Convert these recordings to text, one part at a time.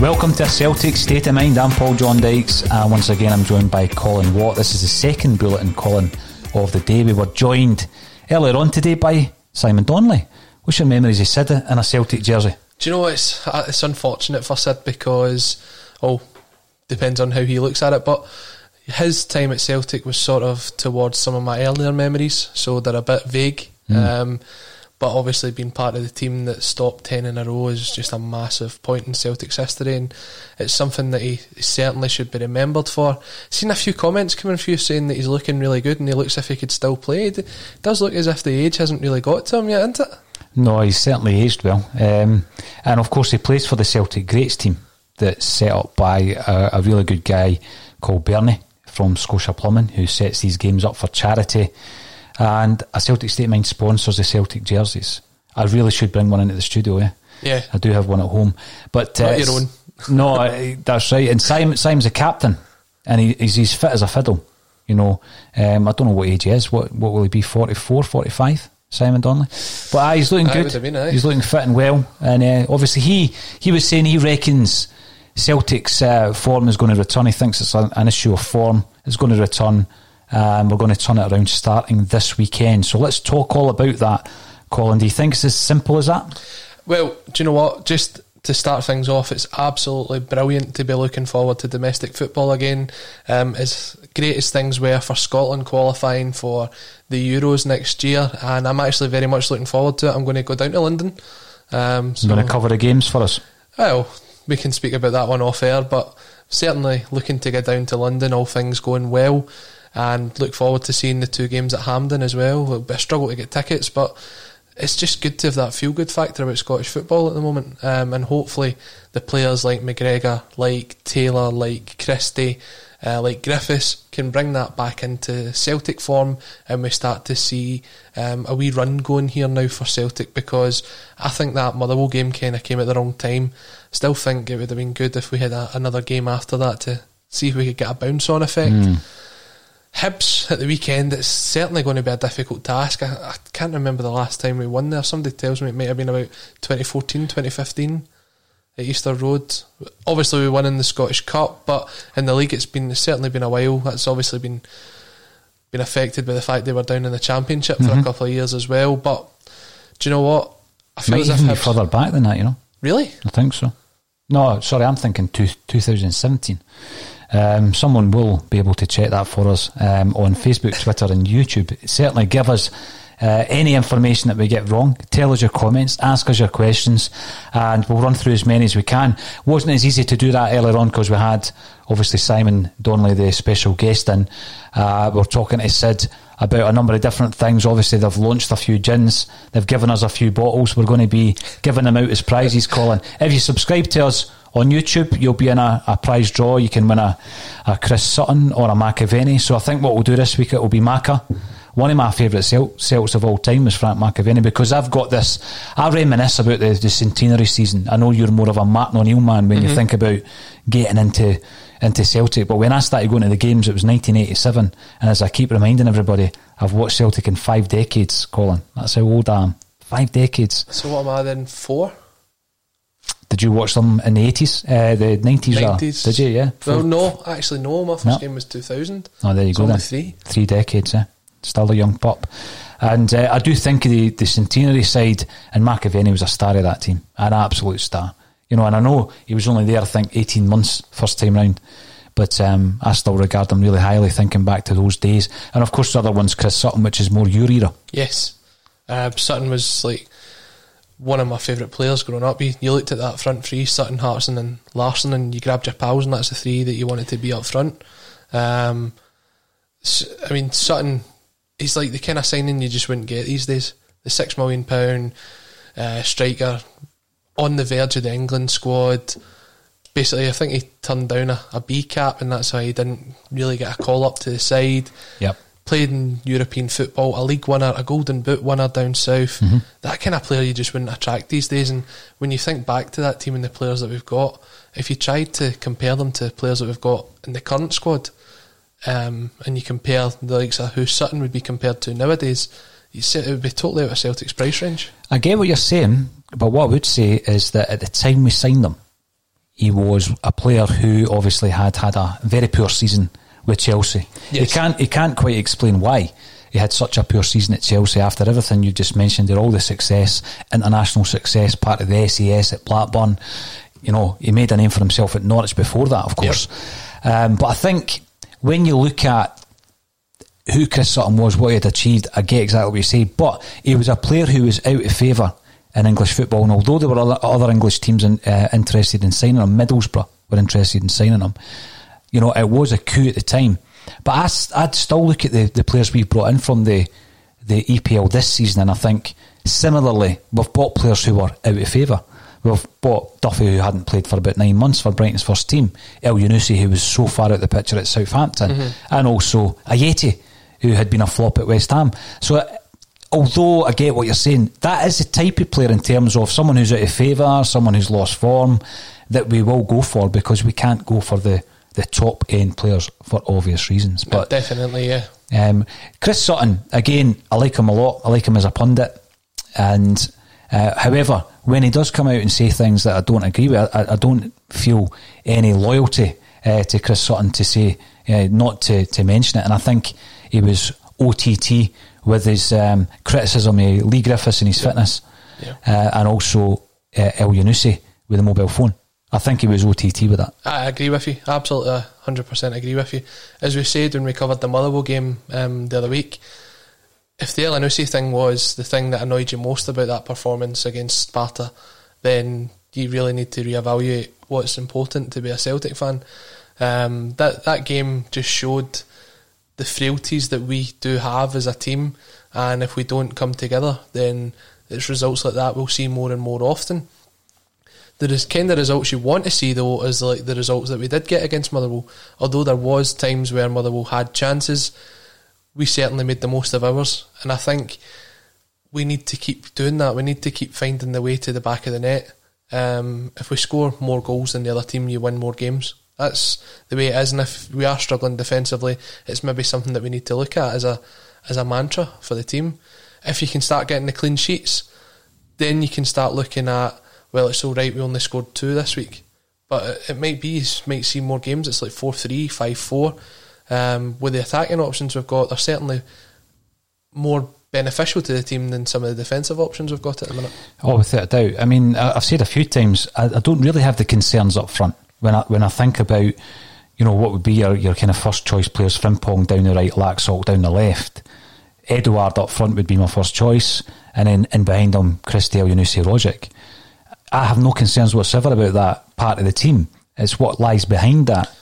Welcome to Celtic State of Mind. I'm Paul John Dykes. Uh, once again, I'm joined by Colin Watt. This is the second bulletin, Colin, of the day. We were joined earlier on today by Simon Donnelly. What's your memories of Sid in a Celtic jersey? Do you know? It's, uh, it's unfortunate for Sid because, oh, depends on how he looks at it, but his time at Celtic was sort of towards some of my earlier memories, so they're a bit vague. Um, but obviously, being part of the team that stopped 10 in a row is just a massive point in Celtic's history, and it's something that he certainly should be remembered for. Seen a few comments coming through saying that he's looking really good and he looks as if he could still play. It does look as if the age hasn't really got to him yet, isn't it? No, he's certainly aged well. Um, and of course, he plays for the Celtic Greats team that's set up by a, a really good guy called Bernie from Scotia Plumbing, who sets these games up for charity. And a Celtic State Mind sponsors the Celtic jerseys. I really should bring one into the studio, eh? Yeah. I do have one at home. But uh, your own. no, I- that's right. And Simon, Simon's a captain, and he, he's, he's fit as a fiddle. You know, um, I don't know what age he is. What what will he be? 44, 45? Simon Donnelly. But uh, he's looking good. would have been, aye. he's looking fit and well. And uh, obviously, he he was saying he reckons Celtic's uh, form is going to return. He thinks it's an, an issue of form. It's going to return. Um, we're going to turn it around starting this weekend. So let's talk all about that. Colin, do you think it's as simple as that? Well, do you know what? Just to start things off, it's absolutely brilliant to be looking forward to domestic football again. Um, as great as things were for Scotland qualifying for the Euros next year, and I'm actually very much looking forward to it. I'm going to go down to London. Um, so, I'm going to cover the games for us. well, we can speak about that one off air, but certainly looking to get down to London, all things going well, and look forward to seeing the two games at Hampden as well. A struggle to get tickets, but it's just good to have that feel good factor about Scottish football at the moment, um, and hopefully the players like McGregor, like Taylor, like Christie. Uh, like Griffiths can bring that back into Celtic form, and we start to see um, a wee run going here now for Celtic because I think that Motherwell game kind of came at the wrong time. Still think it would have been good if we had a, another game after that to see if we could get a bounce on effect. Hibs at the weekend, it's certainly going to be a difficult task. I, I can't remember the last time we won there. Somebody tells me it might have been about 2014, 2015 at Easter Road. Obviously, we won in the Scottish Cup, but in the league, it's been it's certainly been a while. That's obviously been been affected by the fact they were down in the Championship for a mm-hmm. couple of years as well. But do you know what? I feel Might as if even be further back than that, you know. really. I think so. No, sorry, I'm thinking two, 2017. Um, someone will be able to check that for us um, on Facebook, Twitter, and YouTube. Certainly give us Uh, any information that we get wrong, tell us your comments, ask us your questions, and we'll run through as many as we can. Wasn't as easy to do that earlier on because we had obviously Simon Donnelly, the special guest, and Uh, we're talking to Sid about a number of different things. Obviously, they've launched a few gins, they've given us a few bottles. We're going to be giving them out as prizes, Colin. If you subscribe to us on YouTube, you'll be in a, a prize draw. You can win a, a Chris Sutton or a McAvennie. So I think what we'll do this week, it will be Maca. One of my favourite Celts of all time is Frank McAvennie because I've got this. I reminisce about the, the centenary season. I know you're more of a Martin O'Neill man when mm-hmm. you think about getting into into Celtic. But when I started going to the games, it was 1987. And as I keep reminding everybody, I've watched Celtic in five decades, Colin. That's how old I am. Five decades. So what am I then? Four? Did you watch them in the 80s? Uh, the 90s? 90s. Did you, yeah? Well, no, actually, no. My first no. game was 2000. Oh, there you go then. Three. Three decades, yeah. Still a young pup. And uh, I do think the, the centenary side, and McAvennie was a star of that team, an absolute star. You know, and I know he was only there, I think, 18 months first time round. But um, I still regard him really highly, thinking back to those days. And of course, the other one's Chris Sutton, which is more your era. Yes. Uh, Sutton was like one of my favourite players growing up. You, you, looked at that front three, Sutton, Hartson, and Larsson, and you grabbed your pals, and that's the three that you wanted to be up front. Um, I mean, Sutton, he's like the kind of signing you just wouldn't get these days. The six million pound uh, striker, on the verge of the England squad. Basically, I think he turned down a, a B cap, and that's why he didn't really get a call up to the side. Yep. Played in European football, a league winner, a golden boot winner down south. Mm-hmm. That kind of player you just wouldn't attract these days. And when you think back to that team and the players that we've got, if you tried to compare them to players that we've got in the current squad, um, and you compare the likes of who Sutton would be compared to nowadays, it would be totally out of Celtic's price range. I get what you're saying, but what I would say is that at the time we signed him, he was a player who obviously had had a very poor season with Chelsea. Yes. He can't he can't quite explain why he had such a poor season at Chelsea after everything you just mentioned, there all the success, international success, part of the SAS at Blackburn. You know, he made a name for himself at Norwich before that, of course. Yep. Um, but I think when you look at who Chris Sutton was, what he had achieved, I get exactly what you say. But he was a player who was out of favour in English football. And although there were other, other English teams in, uh, interested in signing him, Middlesbrough were interested in signing him. You know, it was a coup at the time. But I, would still look at the, the players we've brought in from the the EPL this season, and I think similarly we've bought players who were out of favour. We've bought Duffy, who hadn't played for about nine months for Brighton's first team, Elyounoussi, who was so far out of the picture at Southampton, mm-hmm. and also Ajeti, who had been a flop at West Ham. So although I get what you're saying, that is the type of player in terms of someone who's out of favour, someone who's lost form, that we will go for because we can't go for the, the top end players for obvious reasons. But definitely, yeah. Um, Chris Sutton, again, I like him a lot. I like him as a pundit, and uh, however, when he does come out and say things that I don't agree with, I, I don't feel any loyalty uh, to Chris Sutton to say uh, not to, to mention it. And I think he was OTT with his um, criticism of Leigh Griffiths and his fitness, yeah. uh, and also uh, Elyounoussi with the mobile phone. I think he was OTT with that. I agree with you. Absolutely, hundred percent agree with you. As we said when we covered the Motherwell game um, the other week, if the Elyounoussi thing was the thing that annoyed you most about that performance against Sparta, then you really need to reevaluate what's important to be a Celtic fan. Um, that that game just showed the frailties that we do have as a team, and if we don't come together, then it's results like that we'll see more and more often. The kind of results you want to see though is like the results that we did get against Motherwell. Although there was times where Motherwell had chances, we certainly made the most of ours, and I think we need to keep doing that. We need to keep finding the way to the back of the net. Um, if we score more goals than the other team, you win more games. That's the way it is, and if we are struggling defensively, it's maybe something that we need to look at as a as a mantra for the team. If you can start getting the clean sheets, then you can start looking at well, it's all right. We only scored two this week, but it, might be might see more games. It's like four three, five four. Um, with the attacking options we've got, they're certainly more beneficial to the team than some of the defensive options we've got at the minute. Oh, without a doubt. I mean, I've said a few times, I, don't really have the concerns up front when I when I think about you know what would be your, your kind of first choice players, Frimpong down the right, Laxalt down the left. Edouard up front would be my first choice, and then in behind him, Christie Elyounoussi Rogic. I have no concerns whatsoever about that part of the team. It's what lies behind that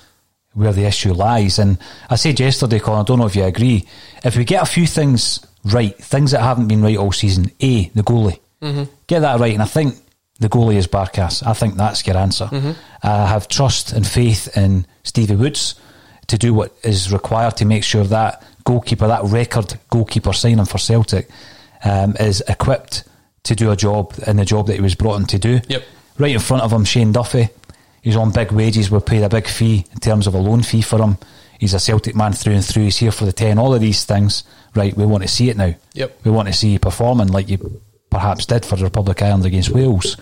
where the issue lies. And I said yesterday, Colin, I don't know if you agree, if we get a few things right, things that haven't been right all season, A, the goalie, mm-hmm. get that right, and I think the goalie is Barkas. I think that's your answer. Mm-hmm. I have trust and faith in Stevie Woods to do what is required to make sure that goalkeeper, that record goalkeeper signing for Celtic, um, is equipped to do a job in the job that he was brought in to do. Yep. Right in front of him, Shane Duffy. He's on big wages. We're paid a big fee in terms of a loan fee for him. He's a Celtic man through and through. He's here for the 10. All of these things, right, we want to see it now. Yep. We want to see you performing like you perhaps did for the Republic Ireland against Wales.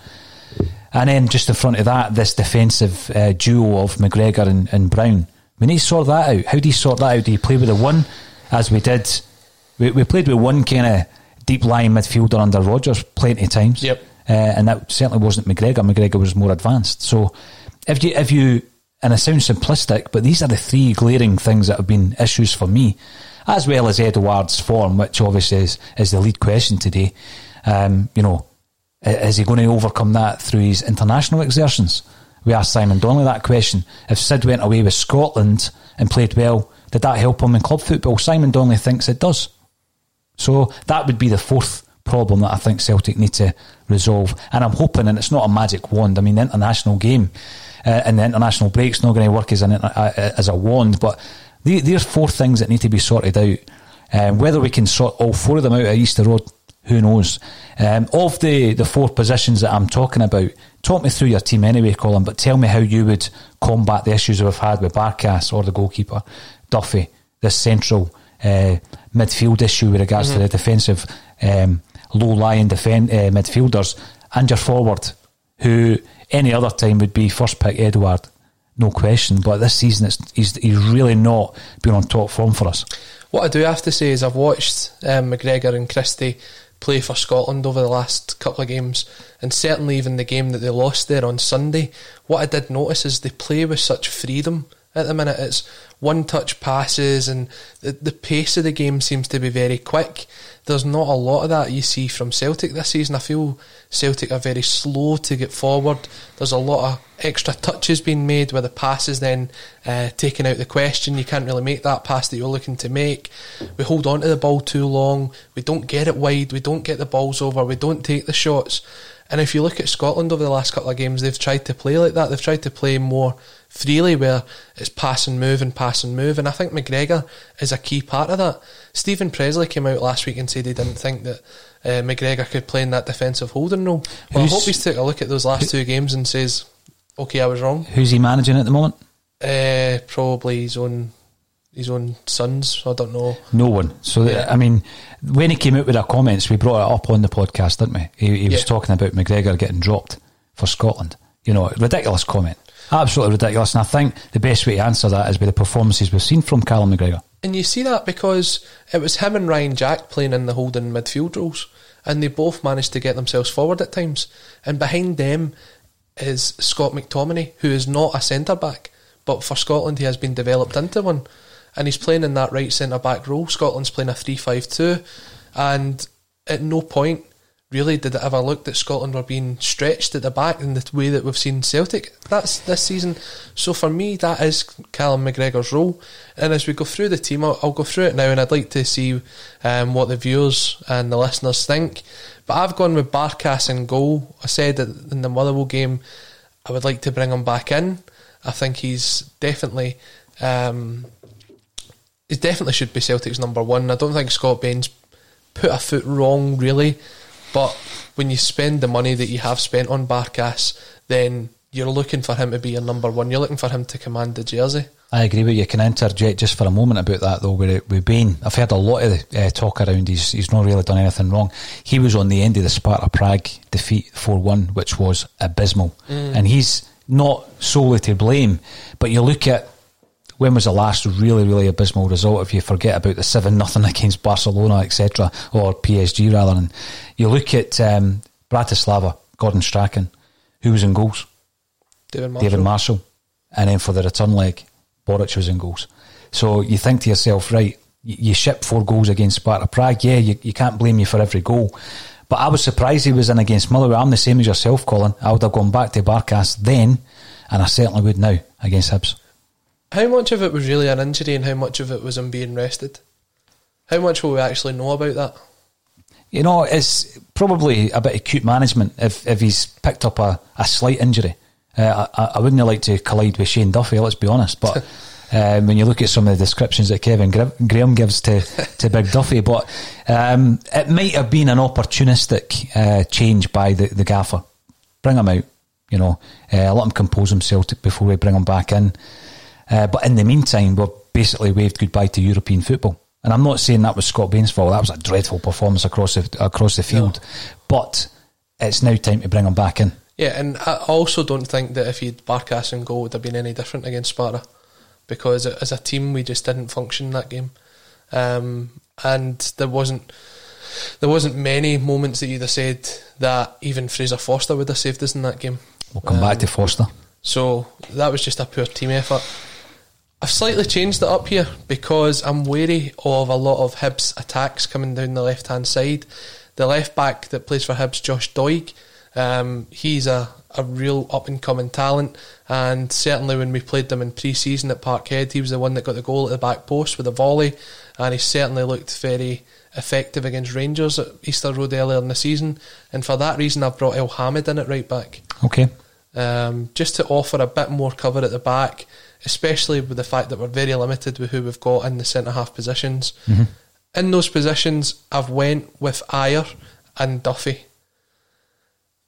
And then just in front of that, this defensive uh, duo of McGregor and, and, Brown. We need to sort that out. How do you sort that out? Do you play with the one, as we did? We, we played with one kind of deep lying midfielder under Rodgers plenty of times. Yep. Uh, and that certainly wasn't McGregor. McGregor was more advanced. So if you, if you, and it sounds simplistic, but these are the three glaring things that have been issues for me, as well as Edouard's form, which obviously is, is the lead question today. Um, you know, is he going to overcome that through his international exertions? We asked Simon Donnelly that question. If Sid went away with Scotland and played well, did that help him in club football? Simon Donnelly thinks it does. So that would be the fourth problem that I think Celtic need to resolve. And I'm hoping, and it's not a magic wand. I mean, the international game uh, and the international break's not going to work as an uh, as a wand. But the, there's four things that need to be sorted out. Um, whether we can sort all four of them out at Easter Road, who knows? Um, of the, the four positions that I'm talking about, talk me through your team anyway, Colin, but tell me how you would combat the issues we've had with Barkas or the goalkeeper, Duffy, this central uh, midfield issue with regards mm-hmm. to the defensive um, low lying defend, uh, midfielders, and your forward, who any other time would be first pick Edouard, no question. But this season, he's, he's really not been on top form for us. What I do have to say is I've watched um, McGregor and Christie play for Scotland over the last couple of games, and certainly even the game that they lost there on Sunday. What I did notice is they play with such freedom at the minute. It's one touch passes, and the, the pace of the game seems to be very quick. There's not a lot of that you see from Celtic this season. I feel Celtic are very slow to get forward. There's a lot of extra touches being made where the pass is then uh, taking out the question. You can't really make that pass that you're looking to make. We hold on to the ball too long. We don't get it wide. We don't get the balls over. We don't take the shots. And if you look at Scotland over the last couple of games, they've tried to play like that. They've tried to play more freely where it's pass and move and pass and move. And I think McGregor is a key part of that. Steven Pressley came out last week and said he didn't think that uh, McGregor could play in that defensive holding role. Well, Who's, I hope he's took a look at those last two games and says, okay, I was wrong. Who's he managing at the moment? Uh, probably his own his own sons. I don't know. No one. So yeah. I mean, when he came out with our comments, we brought it up on the podcast, didn't we? He, he was yeah. talking about McGregor getting dropped for Scotland. You know, ridiculous comment. Absolutely ridiculous. And I think the best way to answer that is by the performances we've seen from Callum McGregor. And you see that because it was him and Ryan Jack playing in the holding midfield roles, and they both managed to get themselves forward at times. And behind them is Scott McTominay, who is not a centre back, but for Scotland he has been developed into one and he's playing in that right centre back role. Scotland's playing a 3 5 2, and at no point really did it ever look that Scotland were being stretched at the back in the way that we've seen Celtic that's this season. So for me, that is Callum McGregor's role. And as we go through the team, I'll, I'll go through it now, and I'd like to see um, what the viewers and the listeners think. But I've gone with Barkas in goal. I said that in the Motherwell game, I would like to bring him back in. I think he's definitely um, he definitely should be Celtic's number one. I don't think Scott Bain's put a foot wrong, really. But when you spend the money that you have spent on Barkas, then you're looking for him to be your number one. You're looking for him to command the jersey. I agree with you. Can interject just for a moment about that though. With, with Bain, I've heard a lot of uh, talk around. He's he's not really done anything wrong. He was on the end of the Sparta Prague defeat four one, which was abysmal, mm. and he's not solely to blame. But you look at when was the last really, really abysmal result if you forget about the 7 nothing against Barcelona, etc., or PSG rather? And you look at um, Bratislava, Gordon Strachan, who was in goals? David Marshall. David Marshall. And then for the return leg, Boruc was in goals. So you think to yourself, right, you, you ship four goals against Sparta Prague. Yeah, you, you can't blame you for every goal. But I was surprised he was in against Motherwell. I'm the same as yourself, Colin. I would have gone back to Barkas then, and I certainly would now against Hibs. How much of it was really an injury and how much of it was him being rested? How much will we actually know about that? You know, it's probably a bit of acute management if, if he's picked up a, a slight injury. Uh, I, I wouldn't like to collide with Shane Duffy, let's be honest, but um, when you look at some of the descriptions that Kevin Gra- Graham gives to, to Big Duffy, but um, it might have been an opportunistic uh, change by the, the gaffer. Bring him out, you know, uh, let him compose himself before we bring him back in. Uh, but in the meantime, we've basically waved goodbye to European football. And I'm not saying that was Scott Bain's fault. That was a dreadful performance across the, across the field. But it's now time to bring him back in. Yeah, and I also don't think that if he'd Barkas and goal would have been any different against Sparta because as a team we just didn't function that game, um, and there wasn't there wasn't many moments that you'd have said that even Fraser Forster would have saved us in that game. We'll come back to Forster. So that was just a poor team effort. I've slightly changed it up here because I'm wary of a lot of Hibs attacks coming down the left hand side. The left back that plays for Hibs, Josh Doig, um, he's a, a real up and coming talent, and certainly when we played them in pre season at Parkhead, he was the one that got the goal at the back post with a volley, and he certainly looked very effective against Rangers at Easter Road earlier in the season. And for that reason, I've brought Elhamed in at right back. Okay. Um, just to offer a bit more cover at the back, especially with the fact that we're very limited with who we've got in the centre half positions. Mm-hmm. In those positions, I've went with Ajer and Duffy.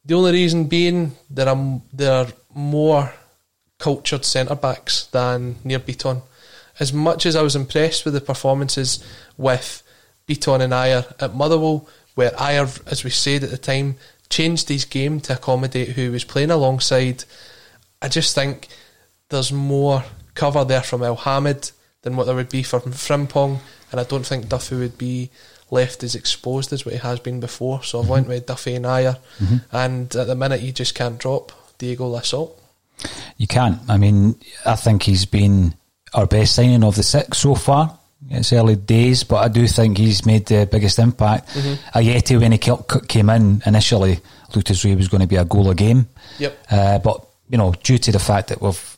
The only reason being that I'm there are more cultured centre backs than Nir Bitton. As much as I was impressed with the performances with Bitton and Ajer at Motherwell, where Ajer, as we said at the time, changed his game to accommodate who he was playing alongside. I just think there's more cover there from Elhamed than what there would be from Frimpong, and I don't think Duffy would be left as exposed as what he has been before. So I've Mm-hmm. went with Duffy and Ajer, and at the minute you just can't drop Diego Laxalt. You can't. I mean, I think he's been our best signing of the six so far. It's early days, but I do think he's made the biggest impact. Ajeti, when he came in initially, looked as though he was going to be a goal a game. Yep. Uh, but, you know, due to the fact that we've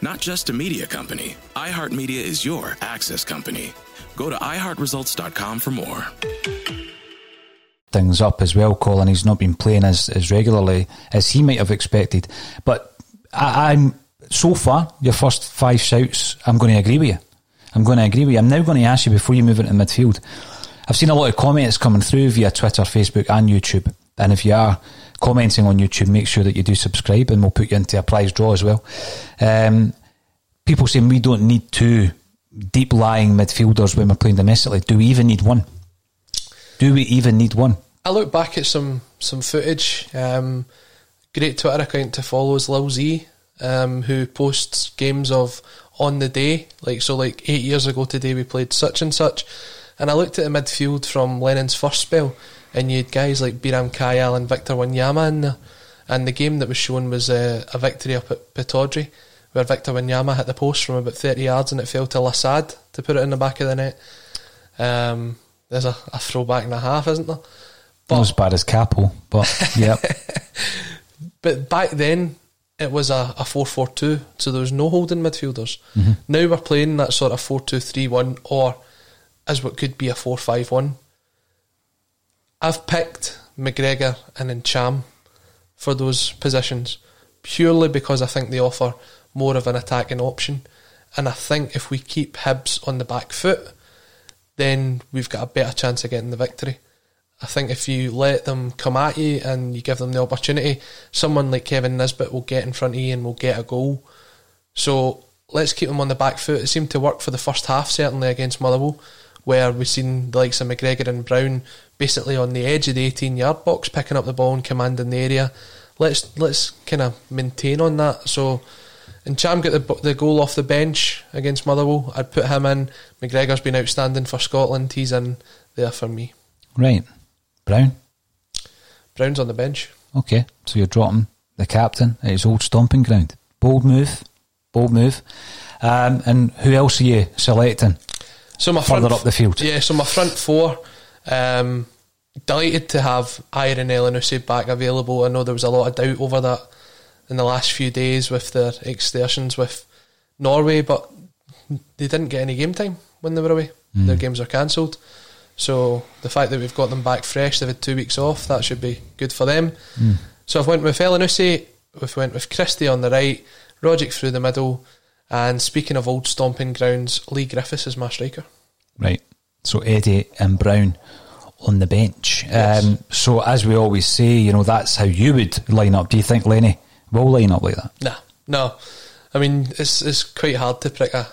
Not just a media company, iHeartMedia is your access company. Go to iHeartResults.com for more. things up as well, Colin. He's not been playing as, as regularly as he might have expected. But I, I'm so far, your first five shouts, I'm going to agree with you. I'm going to agree with you. I'm now going to ask you before you move into midfield. I've seen a lot of comments coming through via Twitter, Facebook, and YouTube. And if you are commenting on YouTube, make sure that you do subscribe, and we'll put you into a prize draw as well. Um, people saying we don't need two deep lying midfielders when we're playing domestically. Do we even need one? Do we even need one? I look back at some some footage. Um, great Twitter account to follow is Lil Z, um, who posts games of on the day. Like so, like eight years ago today, we played such and such. And I looked at the midfield from Lennon's first spell, and you had guys like Beram Kayal and Victor Wanyama in there. And the game that was shown was uh, a victory up at Pittodrie, where Victor Wanyama hit the post from about 30 yards and it fell to Lassad to put it in the back of the net. Um, there's a, a throwback and a half, isn't there? Not as bad as Capo, but yeah. But back then, it was a, a 4 4 2, so there was no holding midfielders. Mm-hmm. Now we're playing that sort of 4 2 3 1 or as what could be a 4 5 1. I've picked McGregor and Ntcham for those positions purely because I think they offer more of an attacking option. And I think if we keep Hibs on the back foot, then we've got a better chance of getting the victory. I think if you let them come at you and you give them the opportunity, someone like Kevin Nisbet will get in front of you and will get a goal. So let's keep them on the back foot. It seemed to work for the first half, certainly against Motherwell, where we've seen the likes of McGregor and Brown basically on the edge of the 18 yard box, picking up the ball and commanding the area. Let's let's kind of maintain on that. So, Ntcham got the the goal off the bench against Motherwell. I'd put him in. McGregor's been outstanding for Scotland. He's in there for me. Right. Brown? Brown's on the bench. Okay, so you're dropping the captain at his old stomping ground. Bold move. Bold move. Um, and who else are you selecting? So my Further front, up the field. Yeah, so my front four. Um, delighted to have Iron Elyounoussi back available. I know there was a lot of doubt over that in the last few days with their excursions with Norway, but they didn't get any game time when they were away. Their games are cancelled. So the fact that we've got them back fresh, they've had two weeks off, that should be good for them. So I've went with Elyounoussi, we've went with Christie on the right, Rogic through the middle, and speaking of old stomping grounds, Leigh Griffiths is my striker. Right. So Eddie and Brown on the bench. Yes. Um, so as we always say, you know, that's how you would line up. Do you think Lenny will line up like that? Nah, no. I mean, it's it's quite hard to pick a,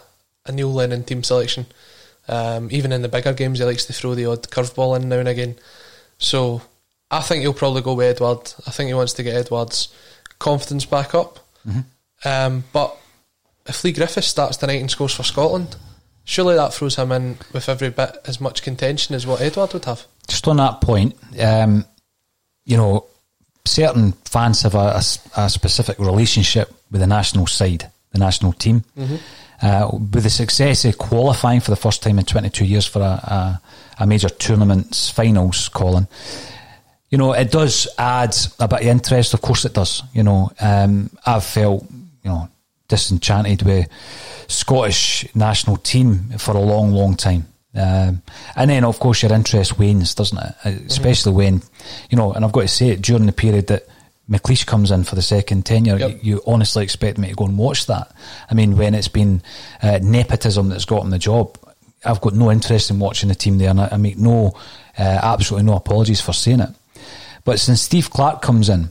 a Neil Lennon team selection. Um, even in the bigger games, he likes to throw the odd curveball in now and again. So I think he'll probably go with Edouard. I think he wants to get Edouard's confidence back up. Um, but if Leigh Griffiths starts tonight and scores for Scotland, surely that throws him in with every bit as much contention as what Edouard would have. Just on that point, um, you know, certain fans have a specific relationship with the national side, the national team. Uh, with the success of qualifying for the first time in 22 years for a, a, a major tournament's finals, Colin, you know, it does add a bit of interest. Of course, it does. You know, um, I've felt, you know, disenchanted with Scottish national team for a long, long time. Um, and then, of course, your interest wanes, doesn't it? Uh, Especially when, you know, and I've got to say it during the period that McLeish comes in for the second tenure, Yep. you honestly expect me to go and watch that. I mean, when it's been uh, nepotism that's got him the job, I've got no interest in watching the team there, and I, I make no, uh, absolutely no apologies for saying it. But since Steve Clarke comes in,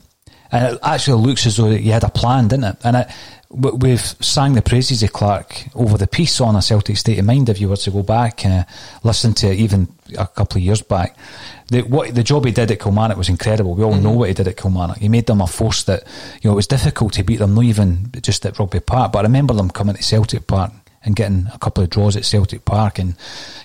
and it actually looks as though you had a plan, didn't it? And it, we've sang the praises of Clarke over the piece on a Celtic State of Mind. If you were to go back and uh, listen to it even a couple of years back, the, what the job he did at Kilmarnock was incredible. We all know what he did at Kilmarnock. He made them a force that you know it was difficult to beat them, not even just at Rugby Park. But I remember them coming to Celtic Park and getting a couple of draws at Celtic Park, and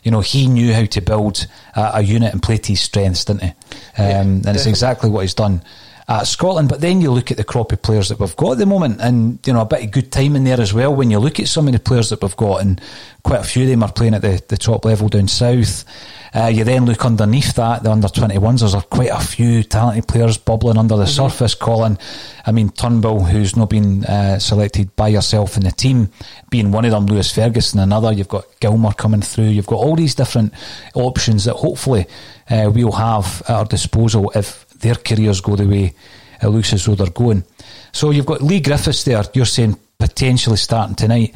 you know he knew how to build a, a unit and play to his strengths, didn't he? Um, and it's exactly what he's done at Scotland. But then you look at the crop of players that we've got at the moment, and you know a bit of good time in there as well. When you look at some of the players that we've got, and quite a few of them are playing at the, the top level down south. Uh, you then look underneath that, the under 21s, there's quite a few talented players bubbling under the surface. Colin, I mean, Turnbull, who's not been uh, selected by yourself in the team, being one of them, Lewis Ferguson, another. You've got Gilmour coming through. You've got all these different options that hopefully uh, we'll have at our disposal if their careers go the way it looks as though they're going. So you've got Leigh Griffiths there. You're saying potentially starting tonight.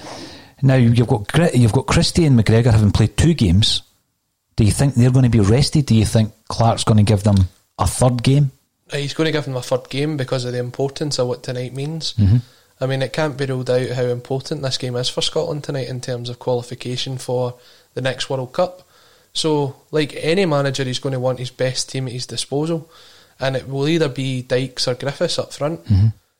Now you've got you've got Christie and McGregor having played two games. Do you think they're going to be rested? Do you think Clarke's going to give them a third game? Uh, He's going to give them a third game because of the importance of what tonight means. Mm-hmm. I mean, it can't be ruled out how important this game is for Scotland tonight in terms of qualification for the next World Cup. So, like any manager, he's going to want his best team at his disposal, and it will either be Dykes or Griffiths up front.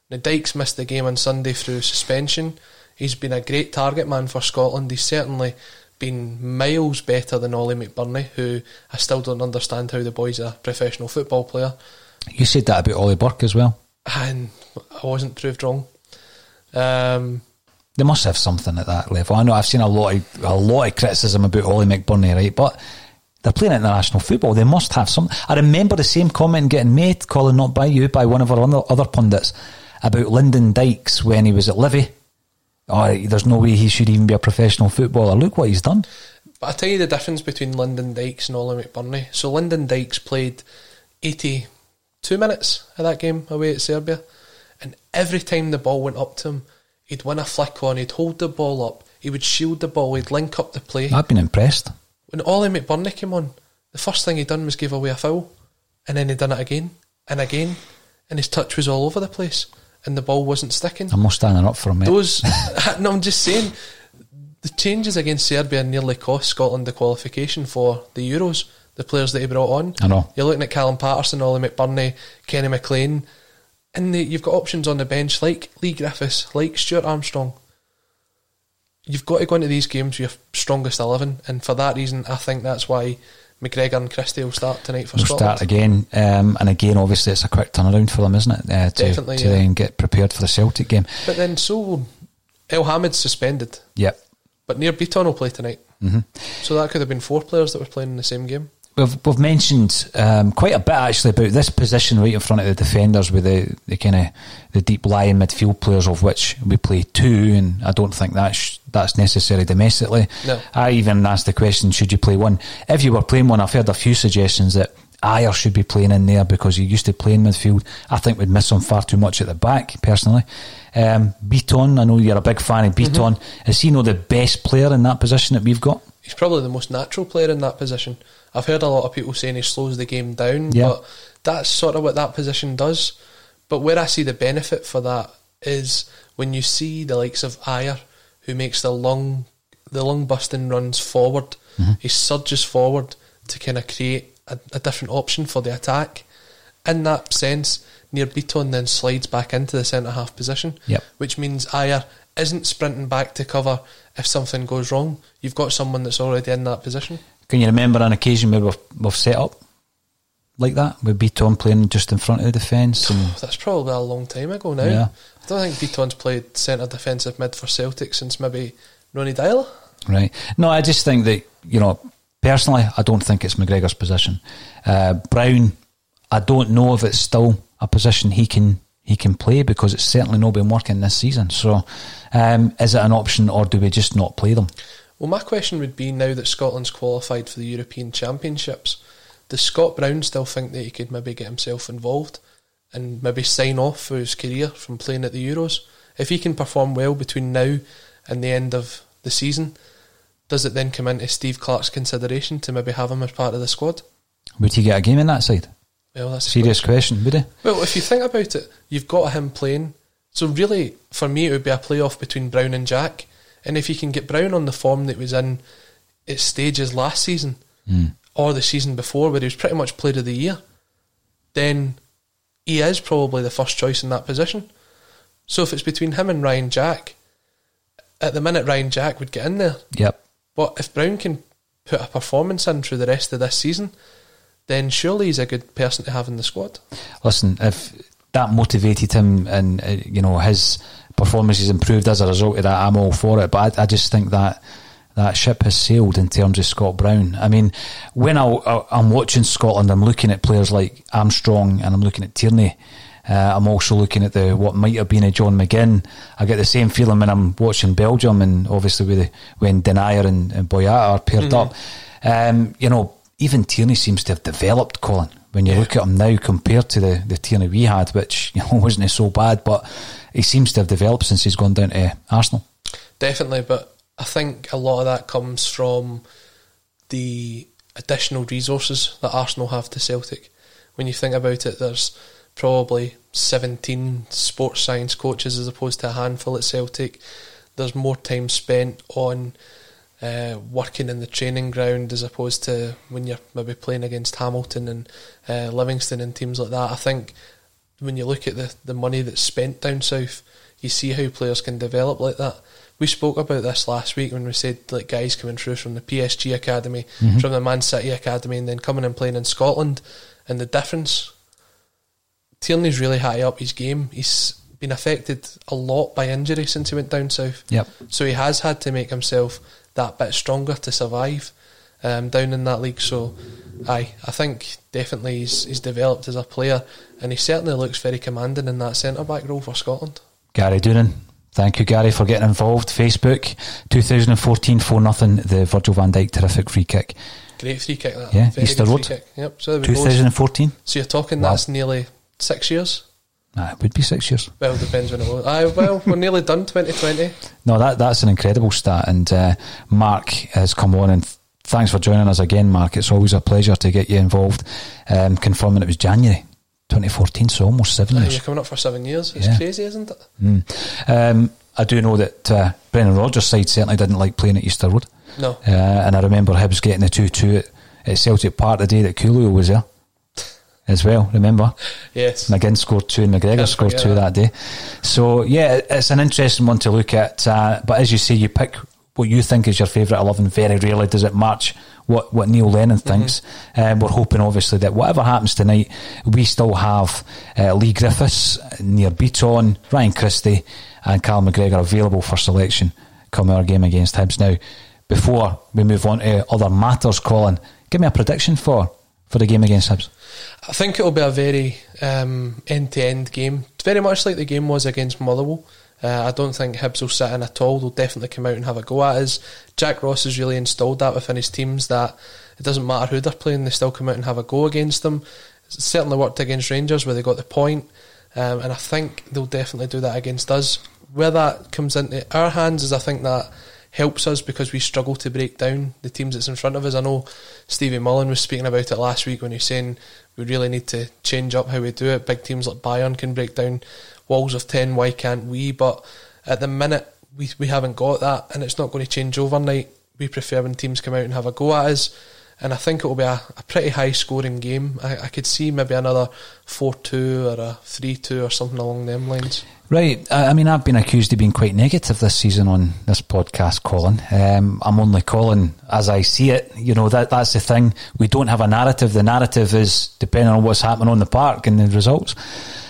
Now, Dykes missed the game on Sunday through suspension. He's been a great target man for Scotland. He's certainly been miles better than Ollie McBurnie, who I still don't understand how the boy's a professional football player. You said that about Ollie Burke as well. and I wasn't proved wrong. Um, They must have something at that level. I know I've seen a lot of a lot of criticism about Ollie McBurnie, right? But they're playing international football. They must have some. I remember the same comment getting made, Colin, not by you, by one of our other, pundits, about Lyndon Dykes when he was at Livy. Oh, there's no way he should even be a professional footballer. Look what he's done. But I'll tell you the difference between Lyndon Dykes and Ollie McBurnie. So Lyndon Dykes played 82 minutes of that game away at Serbia, and every time the ball went up to him, he'd win a flick on, he'd hold the ball up, he would shield the ball, he'd link up the play. I've been impressed. When Ollie McBurnie came on, the first thing he done was give away a foul, and then he done it again and again, and his touch was all over the place, and the ball wasn't sticking. I'm not standing up for him, mate. Those, no, I'm just saying, the changes against Serbia nearly cost Scotland the qualification for the Euros. The players that he brought on. I know. You're looking at Callum Paterson, Ollie McBurnie, Kenny McLean, and the, you've got options on the bench like Leigh Griffiths, like Stuart Armstrong. You've got to go into these games with your strongest eleven, and for that reason, I think that's why McGregor and Christie will start tonight for We'll Scotland. start again, um, and again, obviously, it's a quick turnaround for them, isn't it? Uh, to Definitely, to yeah. then get prepared for the Celtic game. But then, so Elhamed's suspended, Yep. but Nir Bitton will play tonight. Mm-hmm. So that could have been four players that were playing in the same game. We've, we've mentioned um, quite a bit actually about this position right in front of the defenders with the, the kind of the deep lying midfield players of which we play two and I don't think that's that's necessary domestically. No. I even asked the question should you play one? If you were playing one I've heard a few suggestions that Ajer should be playing in there because he used to play in midfield. I think we'd miss him far too much at the back personally. Um, Bitton, I know you're a big fan of Bitton. Is he not the best player in that position that we've got? He's probably the most natural player in that position. I've heard a lot of people saying he slows the game down, Yeah. but that's sort of what that position does. But where I see the benefit for that is when you see the likes of Ajer, who makes the long, the long busting runs forward. Mm-hmm. He surges forward to kind of create a, a different option for the attack. In that sense, Nir Bitton then slides back into the centre half position, Yep. which means Ajer isn't sprinting back to cover if something goes wrong. You've got someone that's already in that position. Can you remember an occasion where we've, we've set up like that with Bitton playing just in front of the defence? That's probably a long time ago now. Yeah. I don't think Bitton's played centre defensive mid for Celtic since maybe Ronny Deila. right, no, I just think that you know personally, I don't think it's McGregor's position. Uh, Brown, I don't know if it's still a position he can he can play because it's certainly not been working this season. So, um, is it an option or do we just not play them? Well, my question would be now that Scotland's qualified for the European Championships, does Scott Brown still think that he could maybe get himself involved and maybe sign off for his career from playing at the Euros? If he can perform well between now and the end of the season, does it then come into Steve Clarke's consideration to maybe have him as part of the squad? Would he get a game in that side? Well, that's a Serious question, would he? Well, if you think about it, you've got him playing. So really, for me, it would be a playoff between Brown and Jack. And if you can get Brown on the form that was in its stages last season hmm. or the season before, where he was pretty much player of the year, then he is probably the first choice in that position. So if it's between him and Ryan Jack, at the minute Ryan Jack would get in there. Yep. But if Brown can put a performance in through the rest of this season, then surely he's a good person to have in the squad. listen, if that motivated him and uh, you know his performance has improved as a result of that, I'm all for it. But I, I just think that that ship has sailed in terms of Scott Brown. I mean, when I, I'm watching Scotland, I'm looking at players like Armstrong and I'm looking at Tierney. Uh, I'm also looking at the what might have been a John McGinn. I get the same feeling when I'm watching Belgium and obviously with the, when Denayer and, and Boyata are paired up. Um, you know, even Tierney seems to have developed, Colin. When you look at him now compared to the, the Tierney we had, which you know wasn't so bad, but he seems to have developed since he's gone down to Arsenal. Definitely, but I think a lot of that comes from the additional resources that Arsenal have to Celtic. When you think about it, there's probably 17 sports science coaches as opposed to a handful at Celtic. There's more time spent on uh, working in the training ground as opposed to when you're maybe playing against Hamilton and uh, Livingston and teams like that. I think when you look at the, the money that's spent down south, you see how players can develop like that. We spoke about this last week when we said like guys coming through from the PSG academy, from the Man City academy, and then coming and playing in Scotland, and the difference Tierney's really high up his game. He's been affected a lot by injury since he went down south. Yep. So he has had to make himself that bit stronger to survive um, down in that league. So, aye, I think definitely he's, he's developed as a player, and he certainly looks very commanding in that centre back role for Scotland. Gary Doonan. Thank you, Gary, for getting involved. Facebook, 2014 4 nothing. the Virgil van Dijk terrific free kick. Great free kick, that. Yeah, Very Easter Road. Yep. So, there we go. 2014? so you're talking Wow. that's nearly six years. Nah, it would be six years. Well, depends when it was. Aye, well, we're nearly done 2020. No, that that's an incredible stat. And uh, Mark has come on, and th- thanks for joining us again, Mark. It's always a pleasure to get you involved. Um, confirming it was January 2014, so almost seven years. you're coming up for seven years. It's Yeah. crazy, isn't it? Mm. Um, I do know that uh, Brendan Rodgers' side certainly didn't like playing at Easter Road. No. Uh, and I remember Hibs getting the 2 2 at, at Celtic Park the day that Coolio was there as well, remember? Yes. McGinn scored two and McGregor Can't scored two that. that. day. So, yeah, it's an interesting one to look at. Uh, but as you say, you pick what you think is your favourite 11. Very rarely does it match what, what Neil Lennon Mm-hmm. thinks. Um, we're hoping, obviously, that whatever happens tonight, we still have uh, Leigh Griffiths, Nir Bitton, Ryan Christie, and Cal McGregor available for selection come our game against Hibs. Now, before we move on to other matters, Colin, give me a prediction for, for the game against Hibs. I think it'll be a very um, end-to-end game, very much like the game was against Motherwell. Uh, I don't think Hibs will sit in at all. They'll definitely come out and have a go at us. Jack Ross has really installed that within his teams that it doesn't matter who they're playing, they still come out and have a go against them. It's certainly worked against Rangers where they got the point, um, and I think they'll definitely do that against us. Where that comes into our hands is I think that helps us because we struggle to break down the teams that's in front of us. I know Stevie Mullen was speaking about it last week when he was saying we really need to change up how we do it. Big teams like Bayern can break down walls of 10, why can't we? But at the minute, we, we haven't got that, and it's not going to change overnight. We prefer when teams come out and have a go at us. And I think it will be a, a pretty high scoring game. I, I could see maybe another 4 2 or a 3 2 or something along them lines. Right. I mean, I've been accused of being quite negative this season on this podcast, Colin. Um, I'm only calling as I see it. You know, that that's the thing. We don't have a narrative. The narrative is depending on what's happening on the park and the results.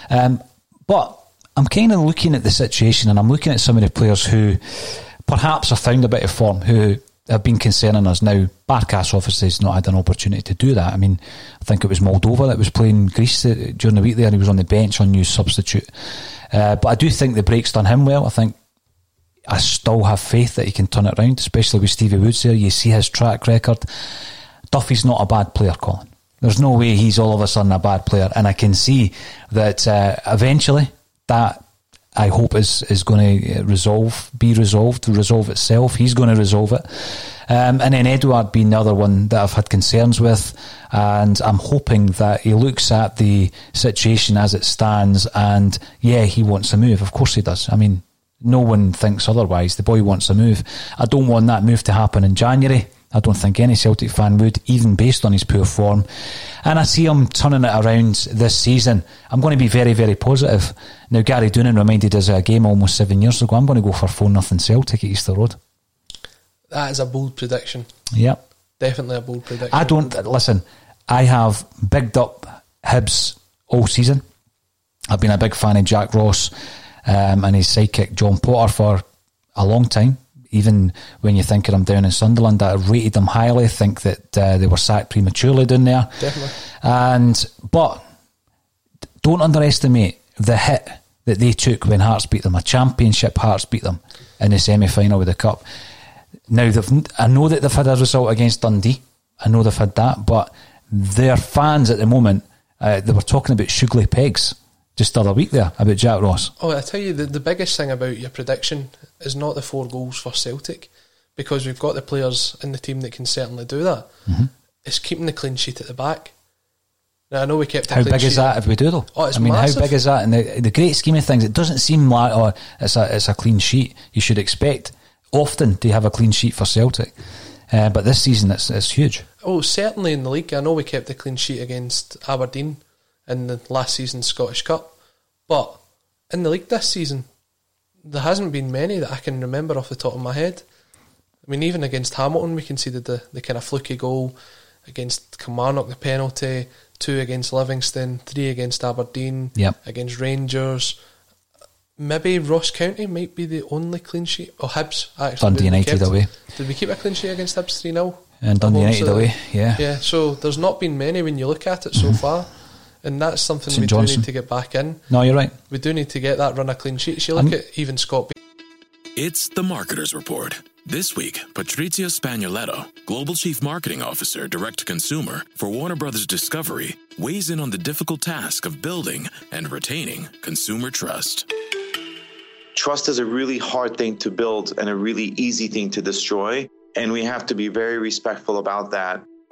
Um, but I'm kind of looking at the situation and I'm looking at some of the players who perhaps have found a bit of form, who have been concerning us now. Barkas obviously has not had an opportunity to do that. I mean, I think it was Moldova that was playing Greece uh, during the week there. And he was on the bench on new substitute. Uh, but I do think the break's done him well. I think I still have faith that he can turn it around, especially with Stevie Woods there. You see his track record. Duffy's not a bad player, Colin. There's no way he's all of a sudden a bad player. And I can see that uh, eventually that I hope is, is going to resolve, be resolved, resolve itself. He's going to resolve it. Um, and then Edouard being the other one that I've had concerns with. And I'm hoping that he looks at the situation as it stands and, yeah, he wants to move. Of course he does. I mean, no one thinks otherwise. The boy wants to move. I don't want that move to happen in January. I don't think any Celtic fan would, even based on his poor form. And I see him turning it around this season. I'm going to be very, very positive. Now, Gary Doonan reminded us of a game almost seven years ago. I'm going to go for 4 nothing Celtic at Easter Road. That is a bold prediction. Yep. Definitely a bold prediction. I don't, listen, I have bigged up Hibs all season. I've been a big fan of Jack Ross um, and his sidekick John Potter for a long time. Even when you think of them down in Sunderland, I rated them highly. Think that uh, they were sacked prematurely down there. Definitely. And but don't underestimate the hit that they took when Hearts beat them. A championship Hearts beat them in the semi final with the cup. Now they've, I know that they've had a result against Dundee. I know they've had that, but their fans at the moment, uh, they were talking about Sugly pegs just the other week there about Jack Ross. Oh, I tell you, the, the biggest thing about your prediction is not the four goals for Celtic, because we've got the players in the team that can certainly do that. Mm-hmm. It's keeping the clean sheet at the back. Now, I know we kept How big sheet. is that if we do though? Oh, it's I mean, massive. how big is that in the, the great scheme of things? It doesn't seem like oh, it's a it's a clean sheet. You should expect often to have a clean sheet for Celtic, uh, but this season it's it's huge. Oh, certainly in the league. I know we kept a clean sheet against Aberdeen in the last season's Scottish Cup, but in the league this season, there hasn't been many that I can remember off the top of my head. I mean, even against Hamilton, we conceded the, the kind of fluky goal. Against Kilmarnock, the penalty. two against Livingston, three against Aberdeen, Yep. against Rangers. Maybe Ross County might be the only clean sheet. Oh, Hibs actually. Dundee United away. Did we keep a clean sheet against Hibs three 0 And Dundee United away, yeah. Yeah, so there's not been many when you look at it so mm-hmm. far, and that's something St we Johnson. do need to get back in. No, you're right. We do need to get that run of clean sheets. You look I'm- at even Scott. It's the Marketer's Report. This week, Patrizia Spagnoletto, Global Chief Marketing Officer, Direct to Consumer for Warner Brothers Discovery, weighs in on the difficult task of building and retaining consumer trust. Trust is a really hard thing to build and a really easy thing to destroy. And we have to be very respectful about that.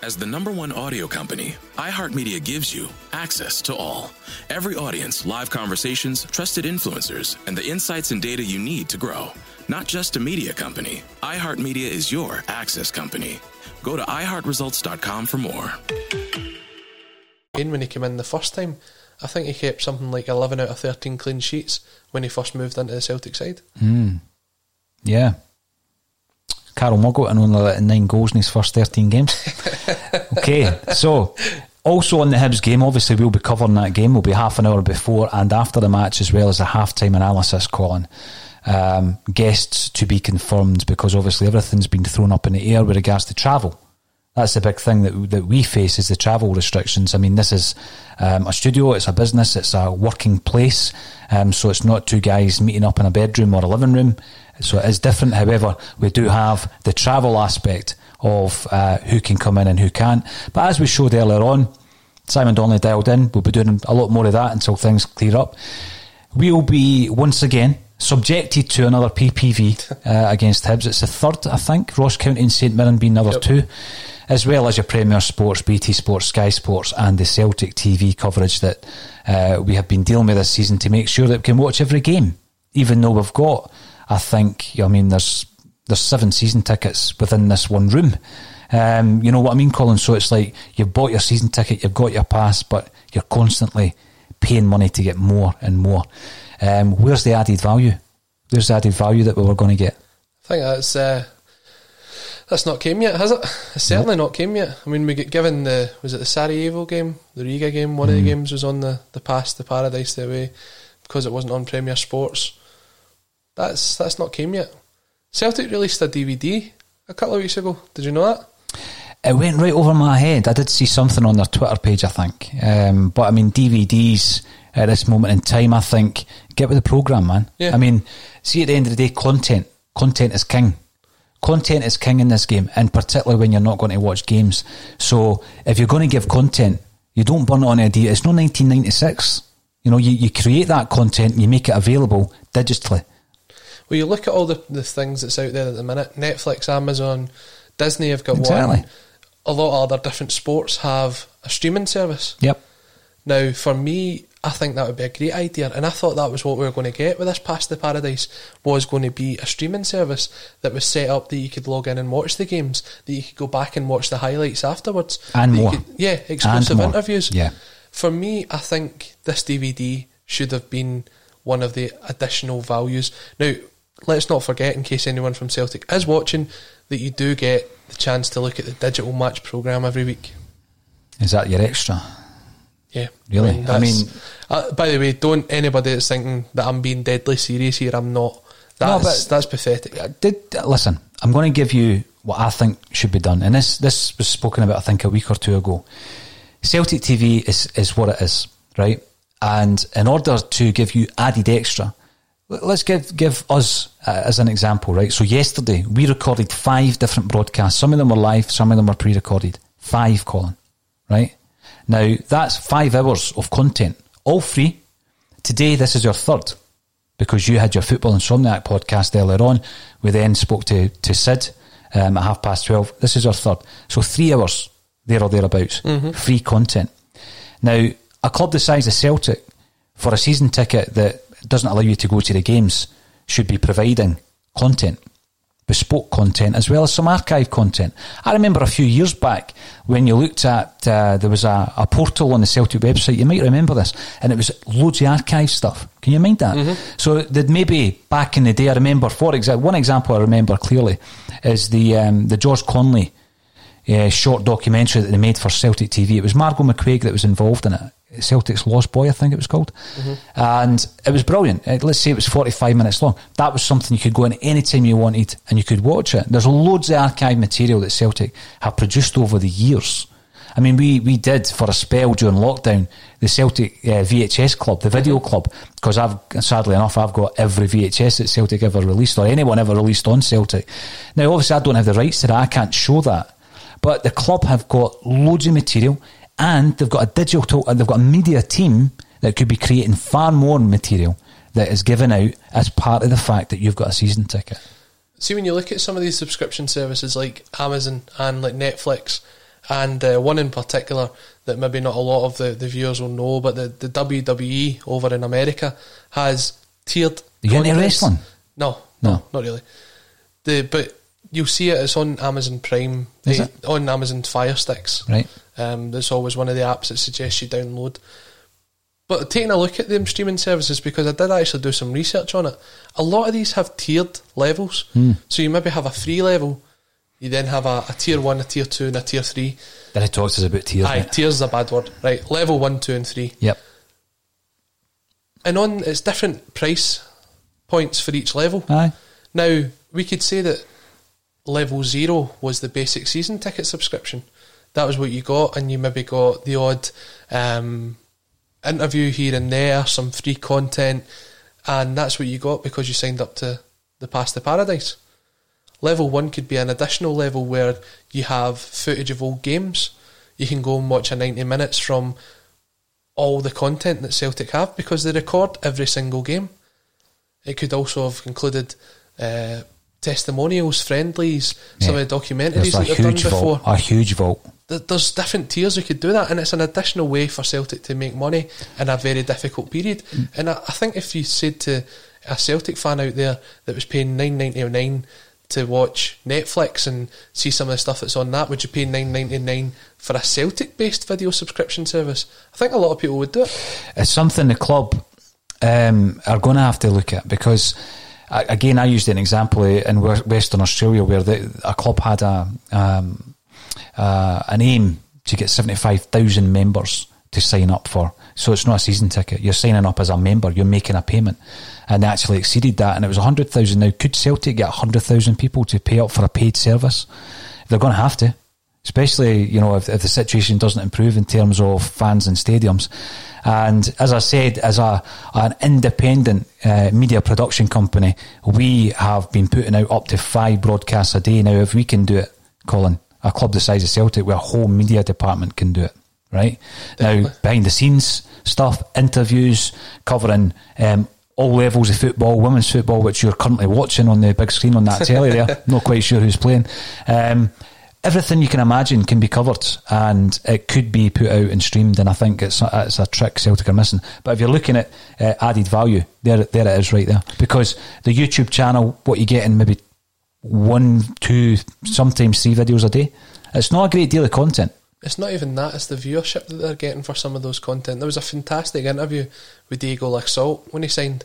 As the number one audio company, iHeartMedia gives you access to all. Every audience, live conversations, trusted influencers, and the insights and data you need to grow. Not just a media company, iHeartMedia is your access company. Go to iHeartResults.com for more. when he came in the first time, I think he kept something like 11 out of 13 clean sheets when he first moved into the Celtic side. Hmm. Yeah. Carol Muggot and only let in nine goals in his first 13 games. okay, so also on the Hibs game, obviously we'll be covering that game. We'll be half an hour before and after the match, as well as a half time analysis, Colin. Um, guests to be confirmed because obviously everything's been thrown up in the air with regards to travel. That's the big thing that that we face is the travel restrictions. I mean, this is um, a studio, it's a business, it's a working place, um, so it's not two guys meeting up in a bedroom or a living room. So it is different. However, we do have the travel aspect of uh, who can come in and who can't. But as we showed earlier on, Simon Donnelly dialed in. We'll be doing a lot more of that until things clear up. We'll be once again subjected to another PPV uh, against Hibs. It's the third, I think. Ross County and St Mirren being another Yep. two, as well as your Premier Sports, BT Sports, Sky Sports, and the Celtic TV coverage that uh, we have been dealing with this season to make sure that we can watch every game, even though we've got, I think, I mean, there's there's seven season tickets within this one room. Um, you know what I mean, Colin? So it's like you've bought your season ticket, you've got your pass, but you're constantly paying money to get more and more. Um, where's the added value? Where's the added value that we were going to get? I think that's uh, that's not came yet, has it? It's certainly not came yet. I mean, we get given the was it the Sarajevo game, the Riga game. One of Mm. the games was on the the pass to Paradise the away because it wasn't on Premier Sports. That's that's not came yet. Celtic released a DVD a couple of weeks ago. Did you know that? It went right over my head. I did see something on their Twitter page, I think. Um, but I mean, DVDs at this moment in time, I think, get with the program, man. Yeah. I mean, see, at the end of the day, content. Content is king. Content is king in this game, and particularly when you're not going to watch games. So if you're going to give content, you don't burn it on a day. It's not 1996. You know, you, you create that content and you make it available digitally. Well, you look at all the, the things that's out there at the minute Netflix, Amazon, Disney have got Exactly. one. A lot of other different sports have a streaming service. Yep. Now, for me, I think that would be a great idea, and I thought that was what we were going to get with this Pass to Paradise was going to be a streaming service that was set up that you could log in and watch the games, that you could go back and watch the highlights afterwards, And more. could- yeah, exclusive interviews. Yeah. For me, I think this DVD should have been one of the additional values. Now, let's not forget, in case anyone from Celtic is watching, that you do get the chance to look at the digital match program every week. Is that your extra? Yeah, Really? I that's- mean- uh, by the way, don't anybody that's thinking that I'm being deadly serious here. I'm not. No, That's but- that's pathetic. I did listen. I'm going to give you what I think should be done, and this this was spoken about I think a week or two ago. Celtic TV is is what it is, right? And in order to give you added extra, let's give give us uh, as an example, right? So yesterday we recorded five different broadcasts. Some of them were live, some of them were pre-recorded. Five, Colin, right? Now that's five hours of content, all free. Today, this is your third because you had your Football Insomniac podcast earlier on. We then spoke to, to Sid um, at half past 12. This is our third. So three hours there or thereabouts. Free content. Now, a club the size of Celtic, for a season ticket that doesn't allow you to go to the games, should be providing content. bespoke content as well as some archive content. I remember a few years back when you looked at uh, there was a, a, portal on the Celtic website. You might remember this, and it was loads of archive stuff. Can you mind that? Mm-hmm. So that maybe back in the day, I remember. For example, one example I remember clearly is the um, the George Connelly uh, short documentary that they made for Celtic TV. It was Margot McCuaig that was involved in it. Celtic's Lost Boy, I think it was called. Mm-hmm. And it was brilliant. Let's say it was 45 minutes long. That was something you could go in any time you wanted and you could watch it. There's loads of archive material that Celtic have produced over the years. I mean, we, we did for a spell during lockdown the Celtic uh, VHS club, the video club, because I've sadly enough I've got every VHS that Celtic ever released or anyone ever released on Celtic. Now, obviously, I don't have the rights to that. I can't show that. But the club have got loads of material and they've got a digital, they've got a media team that could be creating far more material that is given out as part of the fact that you've got a season ticket. See, when you look at some of these subscription services like Amazon and like Netflix, and uh, one in particular that maybe not a lot of the, the viewers will know, but the, the WWE over in America has tiered. You into wrestling? No, no, no, not really. The but you'll see it. It's on Amazon Prime. Is it? On Amazon Fire Sticks. Right. Um, that's always one of the apps that suggests you download. But taking a look at them streaming services, because I did actually do some research on it, a lot of these have tiered levels. Mm. So you maybe have a free level, you then have a, a, tier one, a tier two, and a tier three. Then it talks us about tiers. Aye, tiers is a bad word. Right, level one, two, and three. Yep. And on it's different price points for each level. Aye. Now we could say that level zero was the basic season ticket subscription. That was what you got, and you maybe got the odd um, interview here and there, some free content, and that's what you got because you signed up to the Path to Paradise. Level one could be an additional level where you have footage of old games. You can go and watch a 90 minutes from all the content that Celtic have because they record every single game. It could also have included uh, testimonials, friendlies, yeah. some of the documentaries that they've done before. a huge vault. There's different tiers you could do that, and it's an additional way for Celtic to make money in a very difficult period. Mm. And I, I, think if you said to a Celtic fan out there that was paying nine ninety nine to watch Netflix and see some of the stuff that's on that, would you pay nine ninety nine for a Celtic based video subscription service? I think a lot of people would do it. It's something the club um, are going to have to look at because again, I used an example in Western Australia where the, a club had a um, uh, an aim to get seventy five thousand members to sign up for. So it's not a season ticket. You're signing up as a member. You're making a payment, and they actually exceeded that. And it was hundred thousand. Now, could Celtic get hundred thousand people to pay up for a paid service? They're going to have to especially you know if, if, the situation doesn't improve in terms of fans and stadiums. And as I said, as a an independent uh, media production company, we have been putting out up to five broadcasts a day. Now, if we can do it, Colin, a club the size of Celtic, where a whole media department can do it, right? Definitely. Now, behind the scenes stuff, interviews, covering. Um, all levels of football, women's football, which you're currently watching on the big screen on that telly there. Not quite sure who's playing. Um, everything you can imagine can be covered and it could be put out and streamed and I think it's a, it's a trick Celtic are missing but if you're looking at uh, added value there there it is right there because the YouTube channel what you get in maybe one two sometimes three videos a day it's not a great deal of content it's not even that it's the viewership that they're getting for some of those content there was a fantastic interview with Diego Laxalt when he signed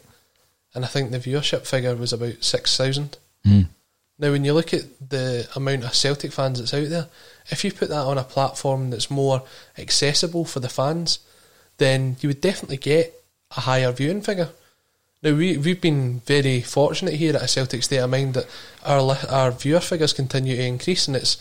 and I think the viewership figure was about 6,000 mm. Now, when you look at the amount of Celtic fans that's out there, if you put that on a platform that's more accessible for the fans, then you would definitely get a higher viewing figure. Now, we, we've been very fortunate here at a Celtic State of Mind that our our viewer figures continue to increase, and it's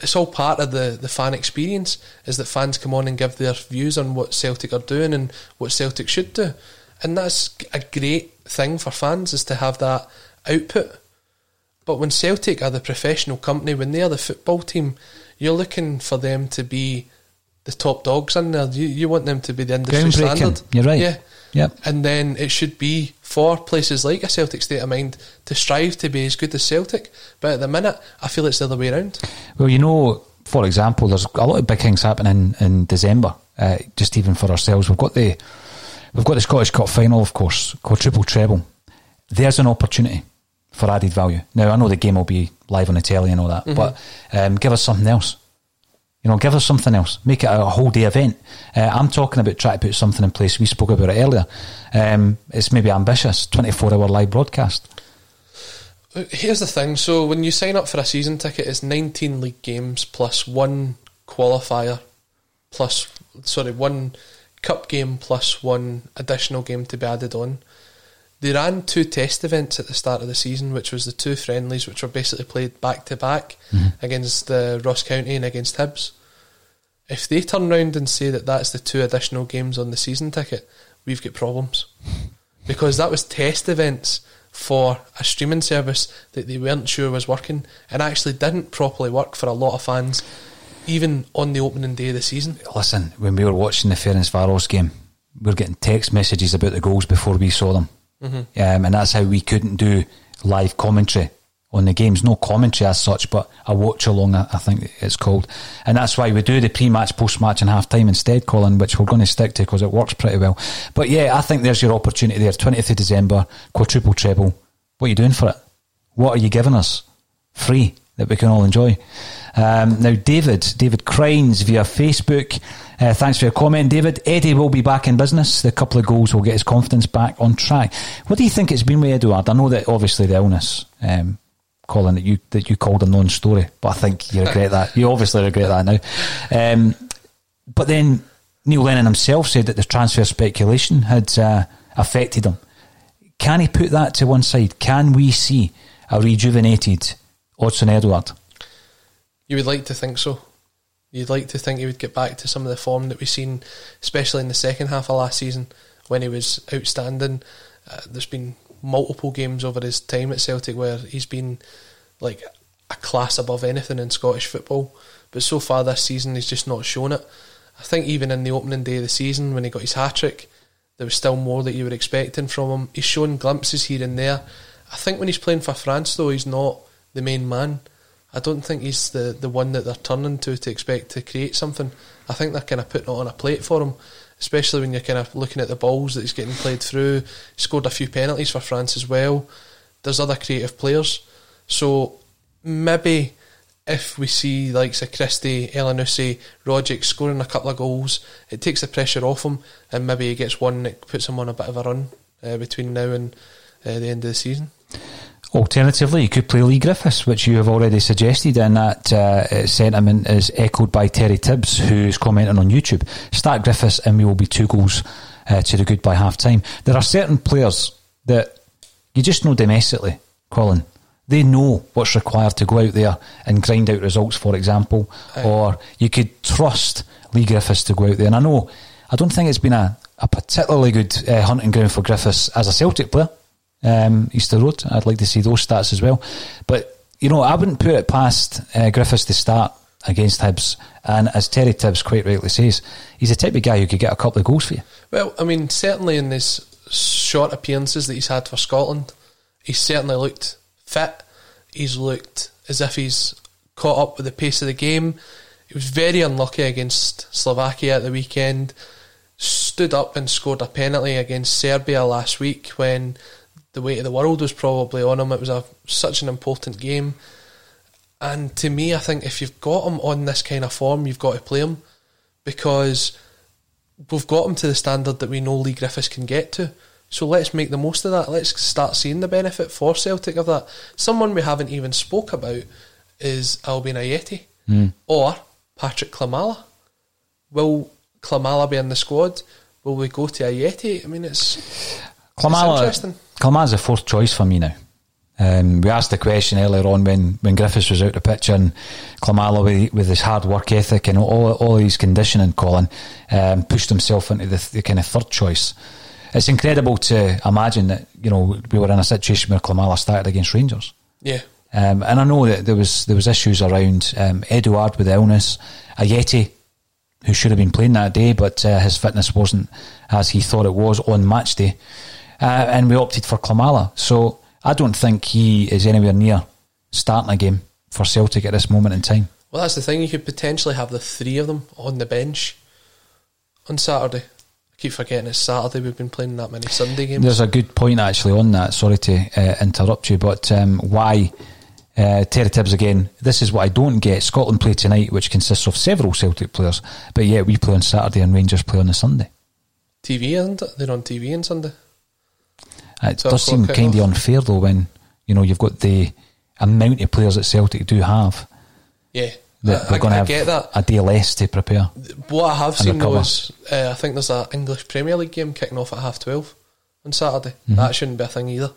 it's all part of the, the fan experience is that fans come on and give their views on what Celtic are doing and what Celtic should do. And that's a great thing for fans is to have that output but when Celtic are the professional company, when they are the football team, you're looking for them to be the top dogs in there. You, you want them to be the industry standard. You're right. Yeah. Yep. And then it should be for places like a Celtic state of mind to strive to be as good as Celtic. But at the minute, I feel it's the other way around. Well, you know, for example, there's a lot of big things happening in December. Uh, just even for ourselves, we've got the we've got the Scottish Cup final, of course, called Triple Treble. There's an opportunity for added value. Now I know the game will be live on the telly and all that, but um, give us something else. You know, give us something else. Make it a whole day event. Uh, I'm talking about trying to put something in place. We spoke about it earlier. Um, it's maybe ambitious. 24 hour live broadcast. Uh, Here's the thing. So when you sign up for a season ticket, it's 19 league games plus one qualifier, plus sorry one cup game plus one additional game to be added on. They ran two test events at the start of the season, which was the two friendlies, which were basically played back to back against uh, Ross County and against Hibs. If they turn round and say that that's the two additional games on the season ticket, we've got problems because that was test events for a streaming service that they weren't sure was working and actually didn't properly work for a lot of fans, even on the opening day of the season. Listen, when we were watching the Ferencvaros Varos game, we were getting text messages about the goals before we saw them. Um, and that's how we couldn't do live commentary on the games. No commentary as such, but a watch along, I think it's called. And that's why we do the pre match, post match, and half time instead, Colin, which we're going to stick to because it works pretty well. But yeah, I think there's your opportunity there. 20th of December, quadruple treble. What are you doing for it? What are you giving us? Free that we can all enjoy. Um, now, David, David Crines via Facebook. Uh, thanks for your comment, David. Eddie will be back in business. The couple of goals will get his confidence back on track. What do you think it's been with Edouard? I know that obviously the illness, um, Colin, that you that you called a non-story, but I think you regret that. You obviously regret that now. Um, but then Neil Lennon himself said that the transfer speculation had uh, affected him. Can he put that to one side? Can we see a rejuvenated Odsonne Edouard? You would like to think so. You'd like to think he would get back to some of the form that we've seen, especially in the second half of last season when he was outstanding. Uh, there's been multiple games over his time at Celtic where he's been like a class above anything in Scottish football. But so far this season, he's just not shown it. I think even in the opening day of the season when he got his hat trick, there was still more that you were expecting from him. He's shown glimpses here and there. I think when he's playing for France, though, he's not the main man. I don't think he's the, the one that they're turning to to expect to create something. I think they're kind of putting it on a plate for him, especially when you're kind of looking at the balls that he's getting played through. He scored a few penalties for France as well. There's other creative players. So maybe if we see likes of Christie, Elyounoussi, Rogic scoring a couple of goals, it takes the pressure off him and maybe he gets one that puts him on a bit of a run uh, between now and uh, the end of the season. Alternatively, you could play Leigh Griffiths, which you have already suggested, and that uh, sentiment is echoed by Terry Tibbs, who's commenting on YouTube. Start Griffiths, and we will be two goals uh, to the good by half time. There are certain players that you just know domestically, Colin. They know what's required to go out there and grind out results, for example, or you could trust Leigh Griffiths to go out there. And I know, I don't think it's been a, a particularly good uh, hunting ground for Griffiths as a Celtic player um, Easter Road. I'd like to see those stats as well. But, you know, I wouldn't put it past uh, Griffiths to start against Hibs. And as Terry Tibbs quite rightly says, he's the type of guy who could get a couple of goals for you. Well, I mean, certainly in his short appearances that he's had for Scotland, he's certainly looked fit. He's looked as if he's caught up with the pace of the game. He was very unlucky against Slovakia at the weekend. Stood up and scored a penalty against Serbia last week when the weight of the world was probably on him. It was a such an important game. And to me, I think if you've got him on this kind of form, you've got to play him because we've got him to the standard that we know Leigh Griffiths can get to. So let's make the most of that. Let's start seeing the benefit for Celtic of that. Someone we haven't even spoke about is Albian Ajeti hmm. or Patryk Klimala. Will Klimala be in the squad? Will we go to Ajeti? I mean, it's Klimala. Klimala's the fourth choice for me now. Um, we asked the question earlier on when, when Griffiths was out the pitch and Klimala with, with his hard work ethic and all, all his conditioning, Colin, um, pushed himself into the, the kind of third choice. It's incredible to imagine that, you know, we were in a situation where Klimala started against Rangers. Yeah. Um, and I know that there was there was issues around um, Edouard with illness, Ajeti, who should have been playing that day, but uh, his fitness wasn't as he thought it was on match day, uh, and we opted for Klimala. So I don't think he is anywhere near starting a game for Celtic at this moment in time. Well, that's the thing. You could potentially have the three of them on the bench on Saturday. keep forgetting it's Saturday. We've been playing that many Sunday games. There's a good point actually on that. Sorry to uh, interrupt you, but um, why? Uh, Terry Tibbs again. This is what I don't get. Scotland play tonight, which consists of several Celtic players, but yet we play on Saturday and Rangers play on the Sunday. TV, isn't it? They're on TV on Sunday. It So does seem kind of unfair though when you know you've got the amount of players that Celtic do have Yeah, that I, we're going to I get that. a day less to prepare. What I have seen though is uh, I think there's an English Premier League game kicking off at half twelve on Saturday. Mm-hmm. That shouldn't be a thing either,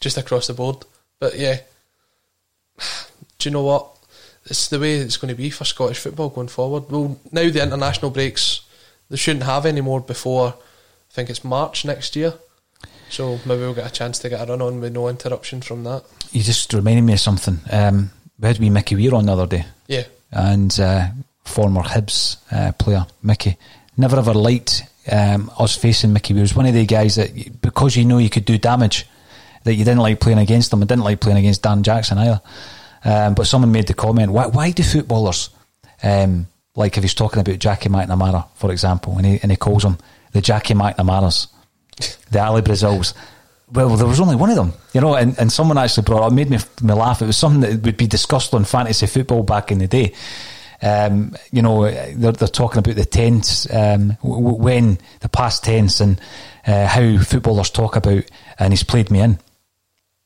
just across the board. But yeah, do you know what? It's the way it's going to be for Scottish football going forward. Well, now the international breaks, they shouldn't have any more before I think it's March next year. So maybe we'll get a chance to get a run on with no interruption from that. You just reminded me of something. Um, we had wee Mickey Weir on the other day. Yeah, and uh, former Hibs uh, player Mickey. Never ever liked um, us facing Mickey. He was one of the guys that because you know you could do damage, that you didn't like playing against him. I didn't like playing against Dan Jackson either. Um, but someone made the comment: Why, why do footballers, um, like if he's talking about Jackie McNamara, for example, and he and he calls him the Jackie McNamaras, the Ali Brazils. Well, there was only one of them, you know, and, and someone actually brought it up, made me, me laugh. It was something that would be discussed on fantasy football back in the day. Um, you know, they're, they're talking about the tense, um, w- w- when the past tense and uh, how footballers talk about, and he's played me in.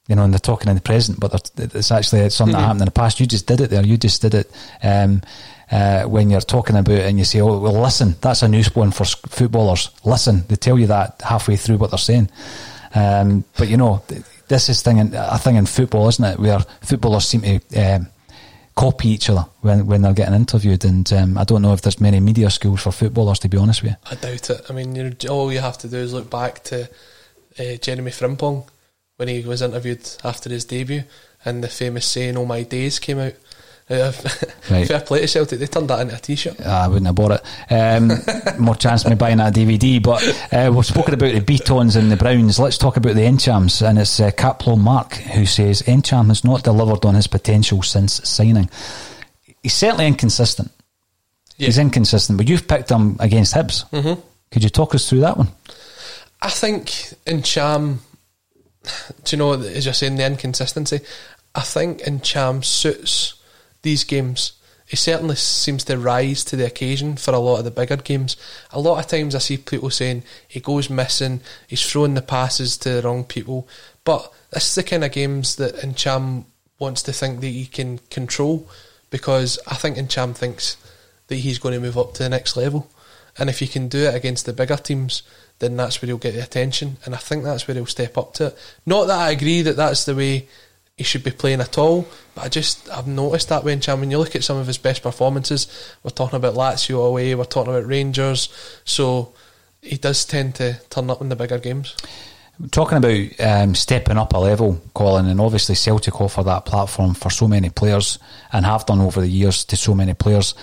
You know, and they're talking in the present, but it's actually something that happened in the past. You just did it there. You just did it. Um, uh, when you're talking about it and you say, "Oh, well, listen, that's a news one for footballers." Listen, they tell you that halfway through what they're saying. Um, but you know, this is thing in, a thing in football, isn't it? Where footballers seem to um, copy each other when when they're getting interviewed, and um, I don't know if there's many media schools for footballers. To be honest with you, I doubt it. I mean, all you have to do is look back to uh, Jeremy Frimpong when he was interviewed after his debut, and the famous saying "All my days" came out. Uh, Right. Fair play to Celtic. They turned that into a T-shirt. I wouldn't have bought it. Um, more chance of me buying that DVD. But uh, we've spoken about the Beatons and the Browns. Let's talk about the Ntchams. And it's uh, Caplo Mark who says Ntcham has not delivered on his potential since signing. He's certainly inconsistent. Yeah. He's inconsistent, but you've picked him against Hibs. Mm-hmm. Could you talk us through that one? I think Ntcham, do you know, as you're saying, the inconsistency, I think Ntcham suits these games. He certainly seems to rise to the occasion for a lot of the bigger games. A lot of times I see people saying he goes missing, he's throwing the passes to the wrong people. But this is the kind of games that Ntcham wants to think that he can control because I think Ntcham thinks that he's going to move up to the next level. And if he can do it against the bigger teams, then that's where he'll get the attention. And I think that's where he'll step up to it. Not that I agree that that's the way he should be playing at all, but I just I've noticed that when Ntcham. When you look at some of his best performances, we're talking about Lazio away, we're talking about Rangers, so he does tend to turn up in the bigger games. Talking about um, stepping up a level, Colin, and obviously Celtic offer that platform for so many players and have done over the years to so many players.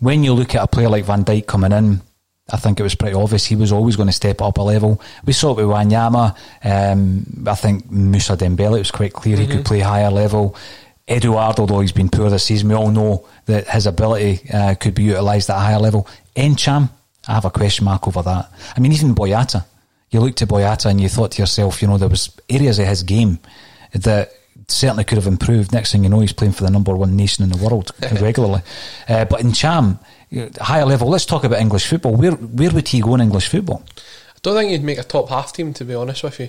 When you look at a player like Van Dijk coming in, I think it was pretty obvious he was always going to step up a level. We saw it with Wanyama. Um, I think Moussa Dembele, it was quite clear he could play higher level. Eduardo, although he's been poor this season, we all know that his ability uh, could be utilised at a higher level. Ntcham, I have a question mark over that. I mean, even Boyata, you looked at Boyata and you thought to yourself, you know, there was areas of his game that certainly could have improved. Next thing you know, he's playing for the number one nation in the world regularly. Uh, but Ntcham, higher level, let's talk about English football. Where where would he go in English football? I don't think he'd make a top half team, to be honest with you.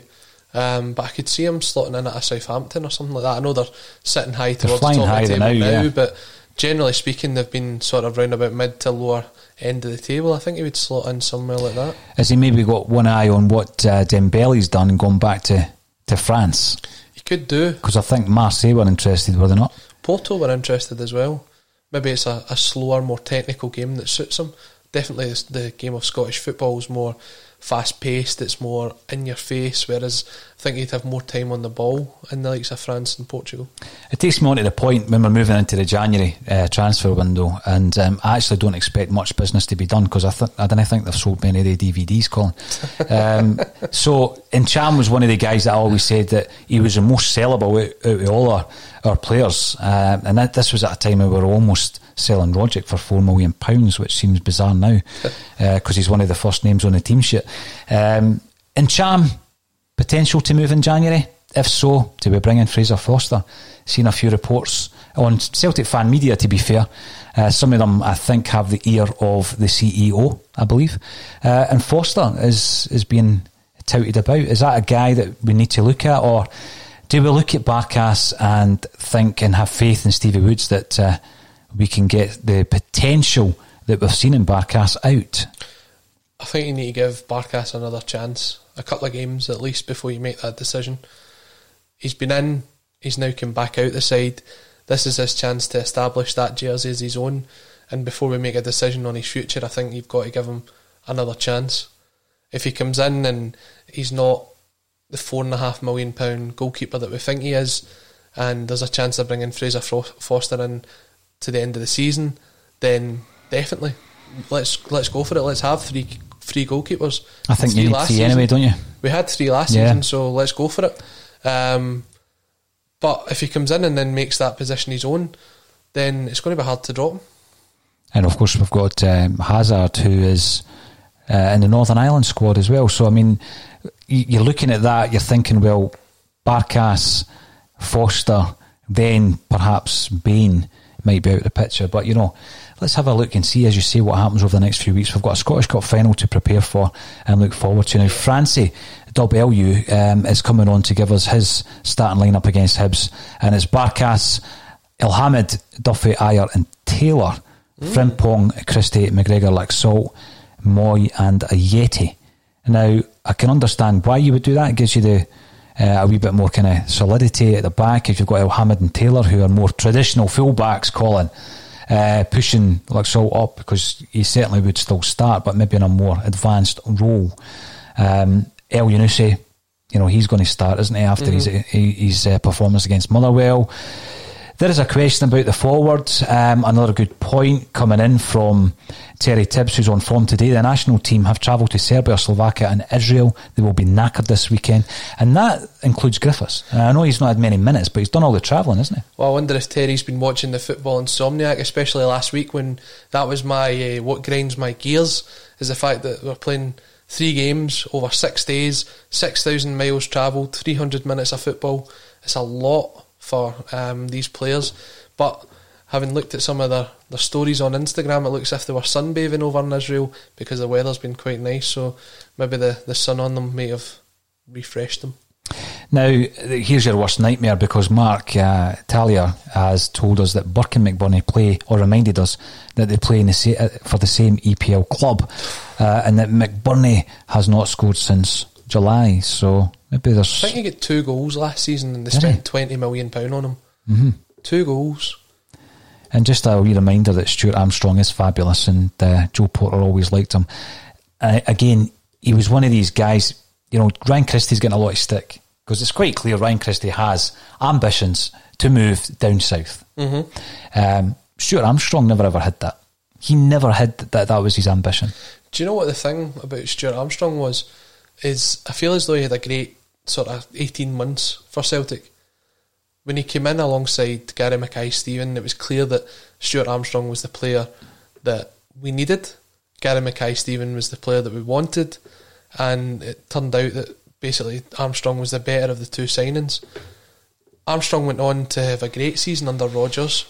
Um, but I could see him slotting in at a Southampton or something like that. I know they're sitting high towards the top of the table now, now, yeah. but generally speaking, they've been sort of round about mid to lower end of the table. I think he would slot in somewhere like that. Has he maybe got one eye on what uh, Dembele's done and gone back to, to France? He could do. Because I think Marseille were interested, were they not? Porto were interested as well. Maybe it's a, a slower, more technical game that suits him. Definitely, the game of Scottish football is more fast paced. It's more in your face. Whereas think he'd have more time on the ball in the likes of France and Portugal. It takes me on to the point when we're moving into the January uh, transfer window, and um, I actually don't expect much business to be done because I, th- I don't think they've sold many of the DVDs, Colin. um, so, Cham was one of the guys that I always said that he was the most sellable out, out of all our, our players, uh, and that, this was at a time when we were almost selling Rogic for four million pounds, which seems bizarre now because uh, he's one of the first names on the team sheet. Um, Cham potential to move in January. If so, do we bring in Fraser Forster? Seen a few reports on Celtic fan media. To be fair, uh, some of them I think have the ear of the CEO, I believe, uh, and Forster is is being touted about. Is that a guy that we need to look at, or do we look at Barkas and think and have faith in Stevie Woods that uh, we can get the potential that we've seen in Barkas out? I think you need to give Barkas another chance, a couple of games at least before you make that decision. He's been in, he's now come back out the side. This is his chance to establish that jersey as his own. And before we make a decision on his future, I think you've got to give him another chance. If he comes in and he's not the four and a half million pound goalkeeper that we think he is, and there's a chance of bringing Fraser Forster in to the end of the season, then definitely let's let's go for it. Let's have three three goalkeepers. I think three you need three season. anyway, don't you? We had three last yeah. season, so let's go for it. Um, but if he comes in and then makes that position his own, then it's going to be hard to drop him. And of course, we've got um, Hazard, who is uh, in the Northern Ireland squad as well. So I mean, you're looking at that, you're thinking, well, Barkas, Forster, then perhaps Bain might be out of the picture. But you know, let's have a look and see, as you say, what happens over the next few weeks. We've got a Scottish Cup final to prepare for and look forward to. Now, Francie WLU um, is coming on to give us his starting lineup against Hibs, and it's Barkas, Elhamed, Duffy, Ajer, and Taylor, mm. Frimpong, Christie, McGregor, Laxalt, Moy, and Ajeti. Now, I can understand why you would do that. It gives you the uh, a wee bit more kind of solidity at the back. If you've got Elhamed and Taylor, who are more traditional fullbacks, Colin, uh, pushing Laxalt up because he certainly would still start, but maybe in a more advanced role. Um, Elyounoussi, you know, he's going to start, isn't he, after mm-hmm. his, his uh, performance against Motherwell. There is a question about the forwards. Um, another good point coming in from Terry Tibbs, who's on form today. The national team have travelled to Serbia, Slovakia, and Israel. They will be knackered this weekend, and that includes Griffiths. I know he's not had many minutes, but he's done all the travelling, isn't he? Well, I wonder if Terry's been watching the football insomniac, especially last week when that was my uh, what grinds my gears is the fact that we're playing three games over six days, six thousand miles travelled, three hundred minutes of football. It's a lot for um, these players. But having looked at some of their, their stories on Instagram, it looks as if they were sunbathing over in Israel because the weather's been quite nice. So maybe the, the sun on them may have refreshed them. Now, here's your worst nightmare because Mark uh, Talia has told us that Burke and McBurnie play, or reminded us that they play the sa- uh, for the same EPL club, uh, and that McBurnie has not scored since July. So maybe there's. I think he got two goals last season, and they spent he? twenty million pound on him. Mm-hmm. Two goals. And just a wee reminder that Stuart Armstrong is fabulous, and uh, Joe Porter always liked him. Uh, again, he was one of these guys. You know, Ryan Christie's getting a lot of stick because it's quite clear Ryan Christie has ambitions to move down south. Mm-hmm. Um, Stuart Armstrong never ever had that. He never had that. That was his ambition. Do you know what the thing about Stuart Armstrong was? is I feel as though he had a great sort of 18 months for Celtic. When he came in alongside Gary Mackay Steven, it was clear that Stuart Armstrong was the player that we needed. Gary Mackay Steven was the player that we wanted, and it turned out that basically Armstrong was the better of the two signings. Armstrong went on to have a great season under Rodgers,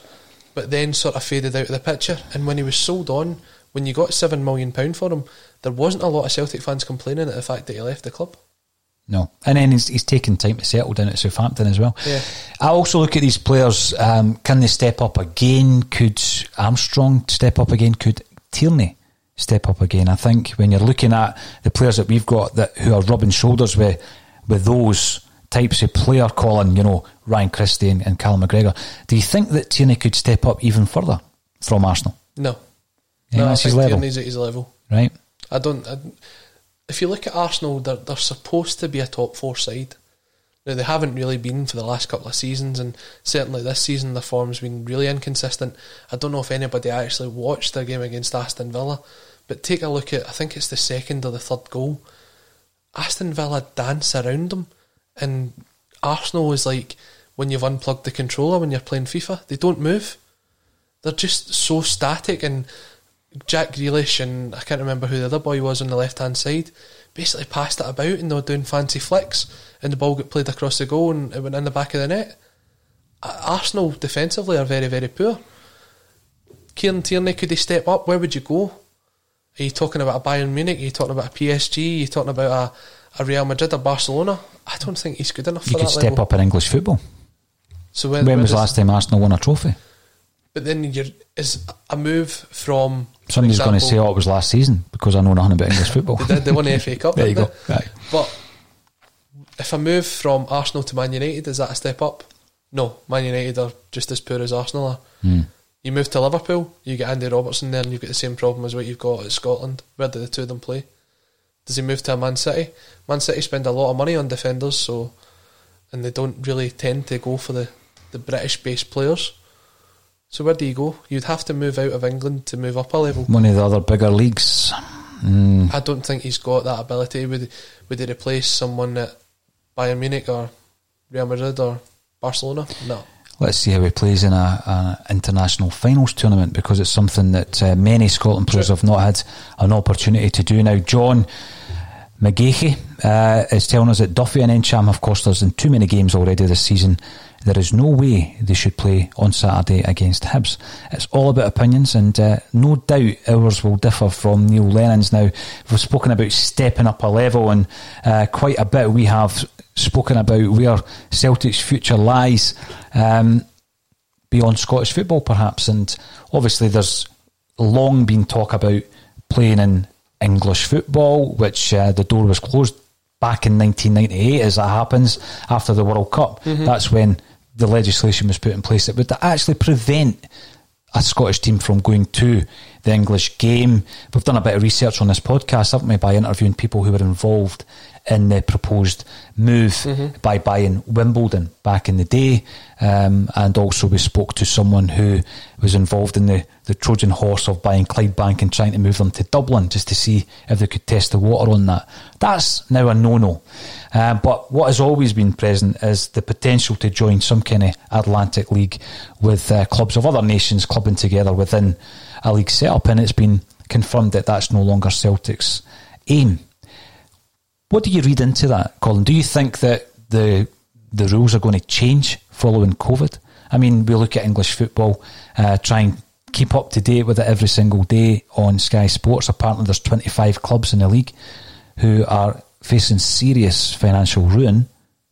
but then sort of faded out of the picture. And when he was sold on, when you got seven million pound for him, there wasn't a lot of Celtic fans complaining at the fact that he left the club. No, and then he's, he's taken time to settle down at Southampton as well. Yeah. I also look at these players. Um, can they step up again? Could Armstrong step up again? Could Tierney step up again? I think when you're looking at the players that we've got that who are rubbing shoulders with with those types of player, Colin, you know Ryan Christie and, and Callum McGregor. Do you think that Tierney could step up even further from Arsenal? No, yeah, no, I think level. Tierney's at his level. Right. I don't. I, if you look at Arsenal, they're, they're supposed to be a top four side. Now, they haven't really been for the last couple of seasons, and certainly this season, the form's been really inconsistent. I don't know if anybody actually watched their game against Aston Villa, but take a look at, I think it's the second or the third goal. Aston Villa dance around them, and Arsenal is like when you've unplugged the controller when you're playing FIFA, they don't move. They're just so static, and Jack Grealish and I can't remember who the other boy was on the left hand side basically passed it about and they were doing fancy flicks and the ball got played across the goal and it went in the back of the net. Arsenal defensively are very, very poor. Kieran Tierney, could he step up? Where would you go? Are you talking about a Bayern Munich? Are you talking about a PSG? Are you talking about a, a Real Madrid or Barcelona? I don't think he's good enough you could step level. up in English football. So when, was the last time Arsenal won a trophy? But then you're, is a move from Somebody's going to say, "Oh, it was last season," because I know nothing about English football. They did. They won the FA Cup. There you go. Right. But if I move from Arsenal to Man United, is that a step up? No, Man United are just as poor as Arsenal are. Hmm. You move to Liverpool, you get Andy Robertson there, and you've got the same problem as what you've got at Scotland. Where do the two of them play? Does he move to a Man City? Man City spend a lot of money on defenders, so and they don't really tend to go for the, the British-based players. So where do you go? You'd have to move out of England to move up a level. One of the other bigger leagues. Mm, I don't think he's got that ability. Would would he replace someone at Bayern Munich or Real Madrid or Barcelona? No. let's see how he plays in a, a international finals tournament because it's something that uh, many Scotland players have not had an opportunity to do. Now, John McGeechy uh, is telling us that Duffy and Ntcham have cost us in too many games already this season. There is no way they should play on Saturday against Hibs. It's all about opinions, and uh, no doubt ours will differ from Neil Lennon's. Now, we've spoken about stepping up a level, and uh, quite a bit we have spoken about where Celtic's future lies. Um, beyond Scottish football, perhaps. And obviously, there's long been talk about playing in English football, which uh, the door was closed back in 1998, as that happens after the World Cup. That's when the legislation was put in place that would actually prevent a Scottish team from going to the English game. We've done a bit of research on this podcast, haven't we, by interviewing people who were involved in the proposed move by buying Wimbledon back in the day. Um, and also, we spoke to someone who was involved in the, the Trojan horse of buying Clydebank and trying to move them to Dublin just to see if they could test the water on that. That's now a no no. Uh, but what has always been present is the potential to join some kind of Atlantic League with uh, clubs of other nations clubbing together within a league setup, and it's been confirmed that that's no longer Celtic's aim. What do you read into that, Colin? Do you think that the the rules are going to change following COVID? I mean, we look at English football, uh, try and keep up to date with it every single day on Sky Sports. Apparently, there's 25 clubs in the league who are facing serious financial ruin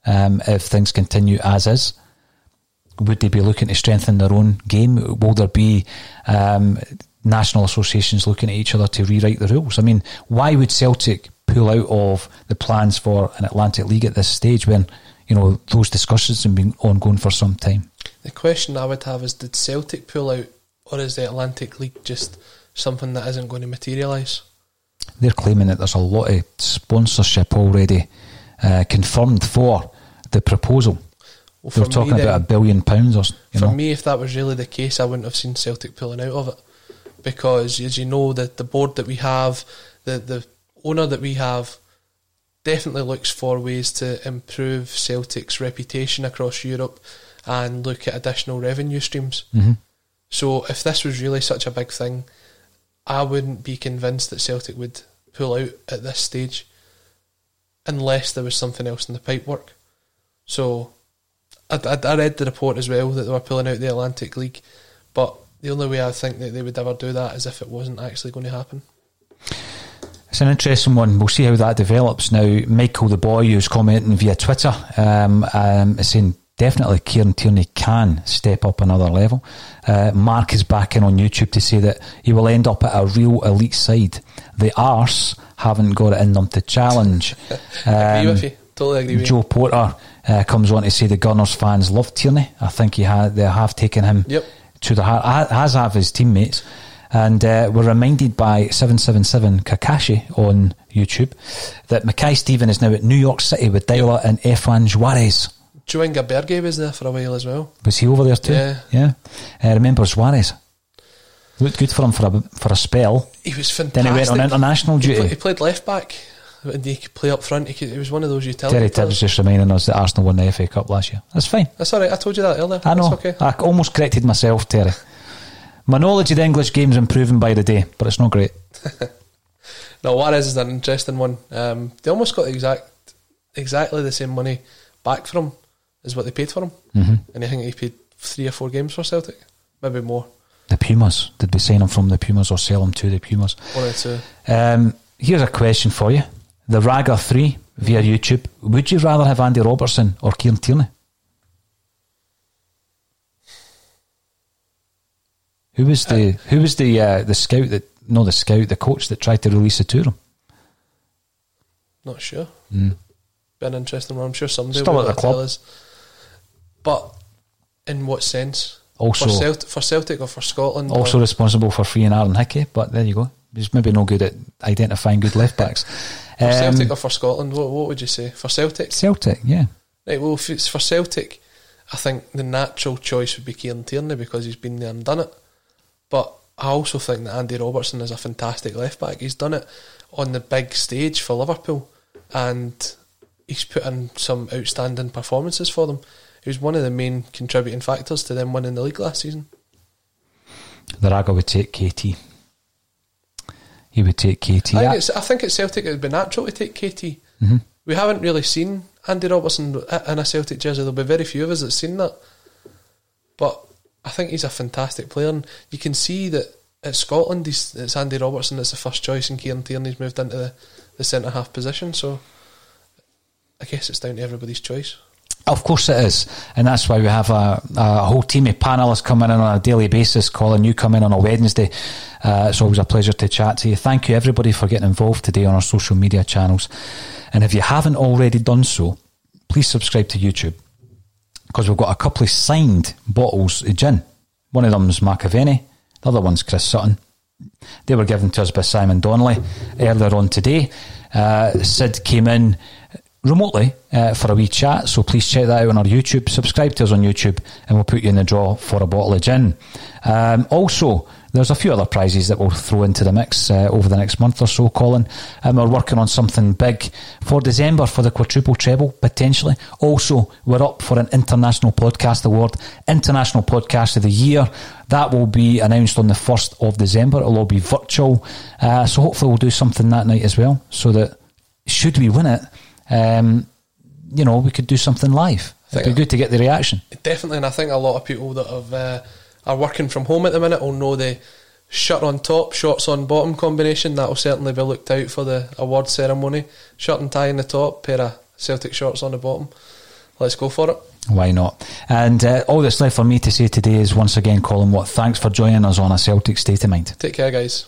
um, if things continue as is. Would they be looking to strengthen their own game? Will there be um, national associations looking at each other to rewrite the rules? I mean, why would Celtic pull out of the plans for an Atlantic League at this stage when you know those discussions have been ongoing for some time? The question I would have is did Celtic pull out or is the Atlantic League just something that isn't going to materialise? They're claiming that there's a lot of sponsorship already uh, confirmed for the proposal. Well, They're talking then- about a billion pounds or you For know. me, if that was really the case, I wouldn't have seen Celtic pulling out of it because, as you know, the the board that we have, the the owner that we have, definitely looks for ways to improve Celtic's reputation across Europe and look at additional revenue streams. Mhm. So, if this was really such a big thing, I wouldn't be convinced that Celtic would pull out at this stage unless there was something else in the pipework. So, I, I, I read the report as well that they were pulling out the Atlantic League, but the only way I think that they would ever do that is if it wasn't actually going to happen. It's an interesting one. We'll see how that develops. Now, Michael the boy who's commenting via Twitter um, um, is saying definitely Kieran Tierney can step up another level. Uh, Mark is back in on YouTube to say that he will end up at a real elite side. The arse haven't got it in them to challenge. agree Um, with you. Totally agree with you. Joe Porter uh, comes on to say the Gunners fans love Tierney. I think he ha- they have taken him Yep. to the heart, as have his teammates. And uh, we're reminded by 777 Kakashi on YouTube that Mackay-Steven is now at New York City with Deila and Efrain Juarez. Jo Inge Berget was there for a while as well. Was he over there too? Yeah. Yeah. Uh, remember Juarez? Looked good for him for a, for a spell. He was fantastic. Then he went on international He, duty. play- he played left back. And he could play up front. He, could, he was one of those utility Terry. Tibbs just reminding us that Arsenal won the FA Cup last year. That's fine. That's all right. I told you that earlier. I know. That's okay. I almost corrected myself, Terry. My knowledge of the English game's improving by the day, but it's not great. No, Juarez is an interesting one. Um, they almost got exact, exactly the same money back from him as what they paid for him. Mm-hmm. And I think he paid three or four games for Celtic, maybe more. The Pumas. Did we sign him from the Pumas or sell him to the Pumas? One or two. Um, here's a question for you. The Raga 3 via YouTube. Would you rather have Andy Robertson or Kieran Tierney? Who was the who was the uh, the scout that no the scout the coach that tried to release the them? Not sure. Been an interesting one. I'm sure somebody Still will at the be able to tell club. us. But in what sense? Also- for, Celtic, for Celtic or for Scotland? Also or, responsible for freeing Aaron Hickey, but there you go. He's maybe no good at identifying good left backs. for Celtic Um, or for Scotland? What, what would you say? For Celtic? Celtic, yeah. Right, well, if it's for Celtic, I think the natural choice would be Kieran Tierney because he's been there and done it. But I also think that Andy Robertson is a fantastic left back. He's done it on the big stage for Liverpool and he's put in some outstanding performances for them. He was one of the main contributing factors to them winning the league last season. The Raga would take KT. He would take KT. I, think it's, I think at Celtic it would be natural to take KT. Mm-hmm. We haven't really seen Andy Robertson in a Celtic jersey. There'll be very few of us that's seen that. But I think he's a fantastic player, and you can see that at Scotland, it's Andy Robertson that's the first choice, and Kieran Tierney's moved into the, the centre half position. So I guess it's down to everybody's choice. Of course it is, and that's why we have a, a whole team of panelists coming in on a daily basis. Colin, you come in on a Wednesday. Uh, it's always a pleasure to chat to you. Thank you everybody for getting involved today on our social media channels. And if you haven't already done so, please subscribe to YouTube because we've got a couple of signed bottles of gin. One of them's McAvennie, the other one's Chris Sutton. They were given to us by Simon Donnelly earlier on today. Uh, Sid came in remotely uh, for a wee chat, so please check that out on our YouTube. Subscribe to us on YouTube, and we'll put you in the draw for a bottle of gin. Um, also, there's a few other prizes that we'll throw into the mix uh, over the next month or so, Colin. And we're working on something big for December for the quadruple treble, potentially. Also, we're up for an International Podcast Award, International Podcast of the Year. That will be announced on the 1st of December. It'll all be virtual. Uh, so hopefully, we'll do something that night as well, so that should we win it, um, you know, we could do something live. It'd be good to get the reaction. Definitely, and I think a lot of people that have uh, are working from home at the minute will know the shirt on top, shorts on bottom combination. That will certainly be looked out for the award ceremony. Shirt and tie in the top, pair of Celtic shorts on the bottom. Let's go for it. Why not? And uh, all that's left for me to say today is once again, Colin Watt, thanks for joining us on a Celtic State of Mind. Take care, guys.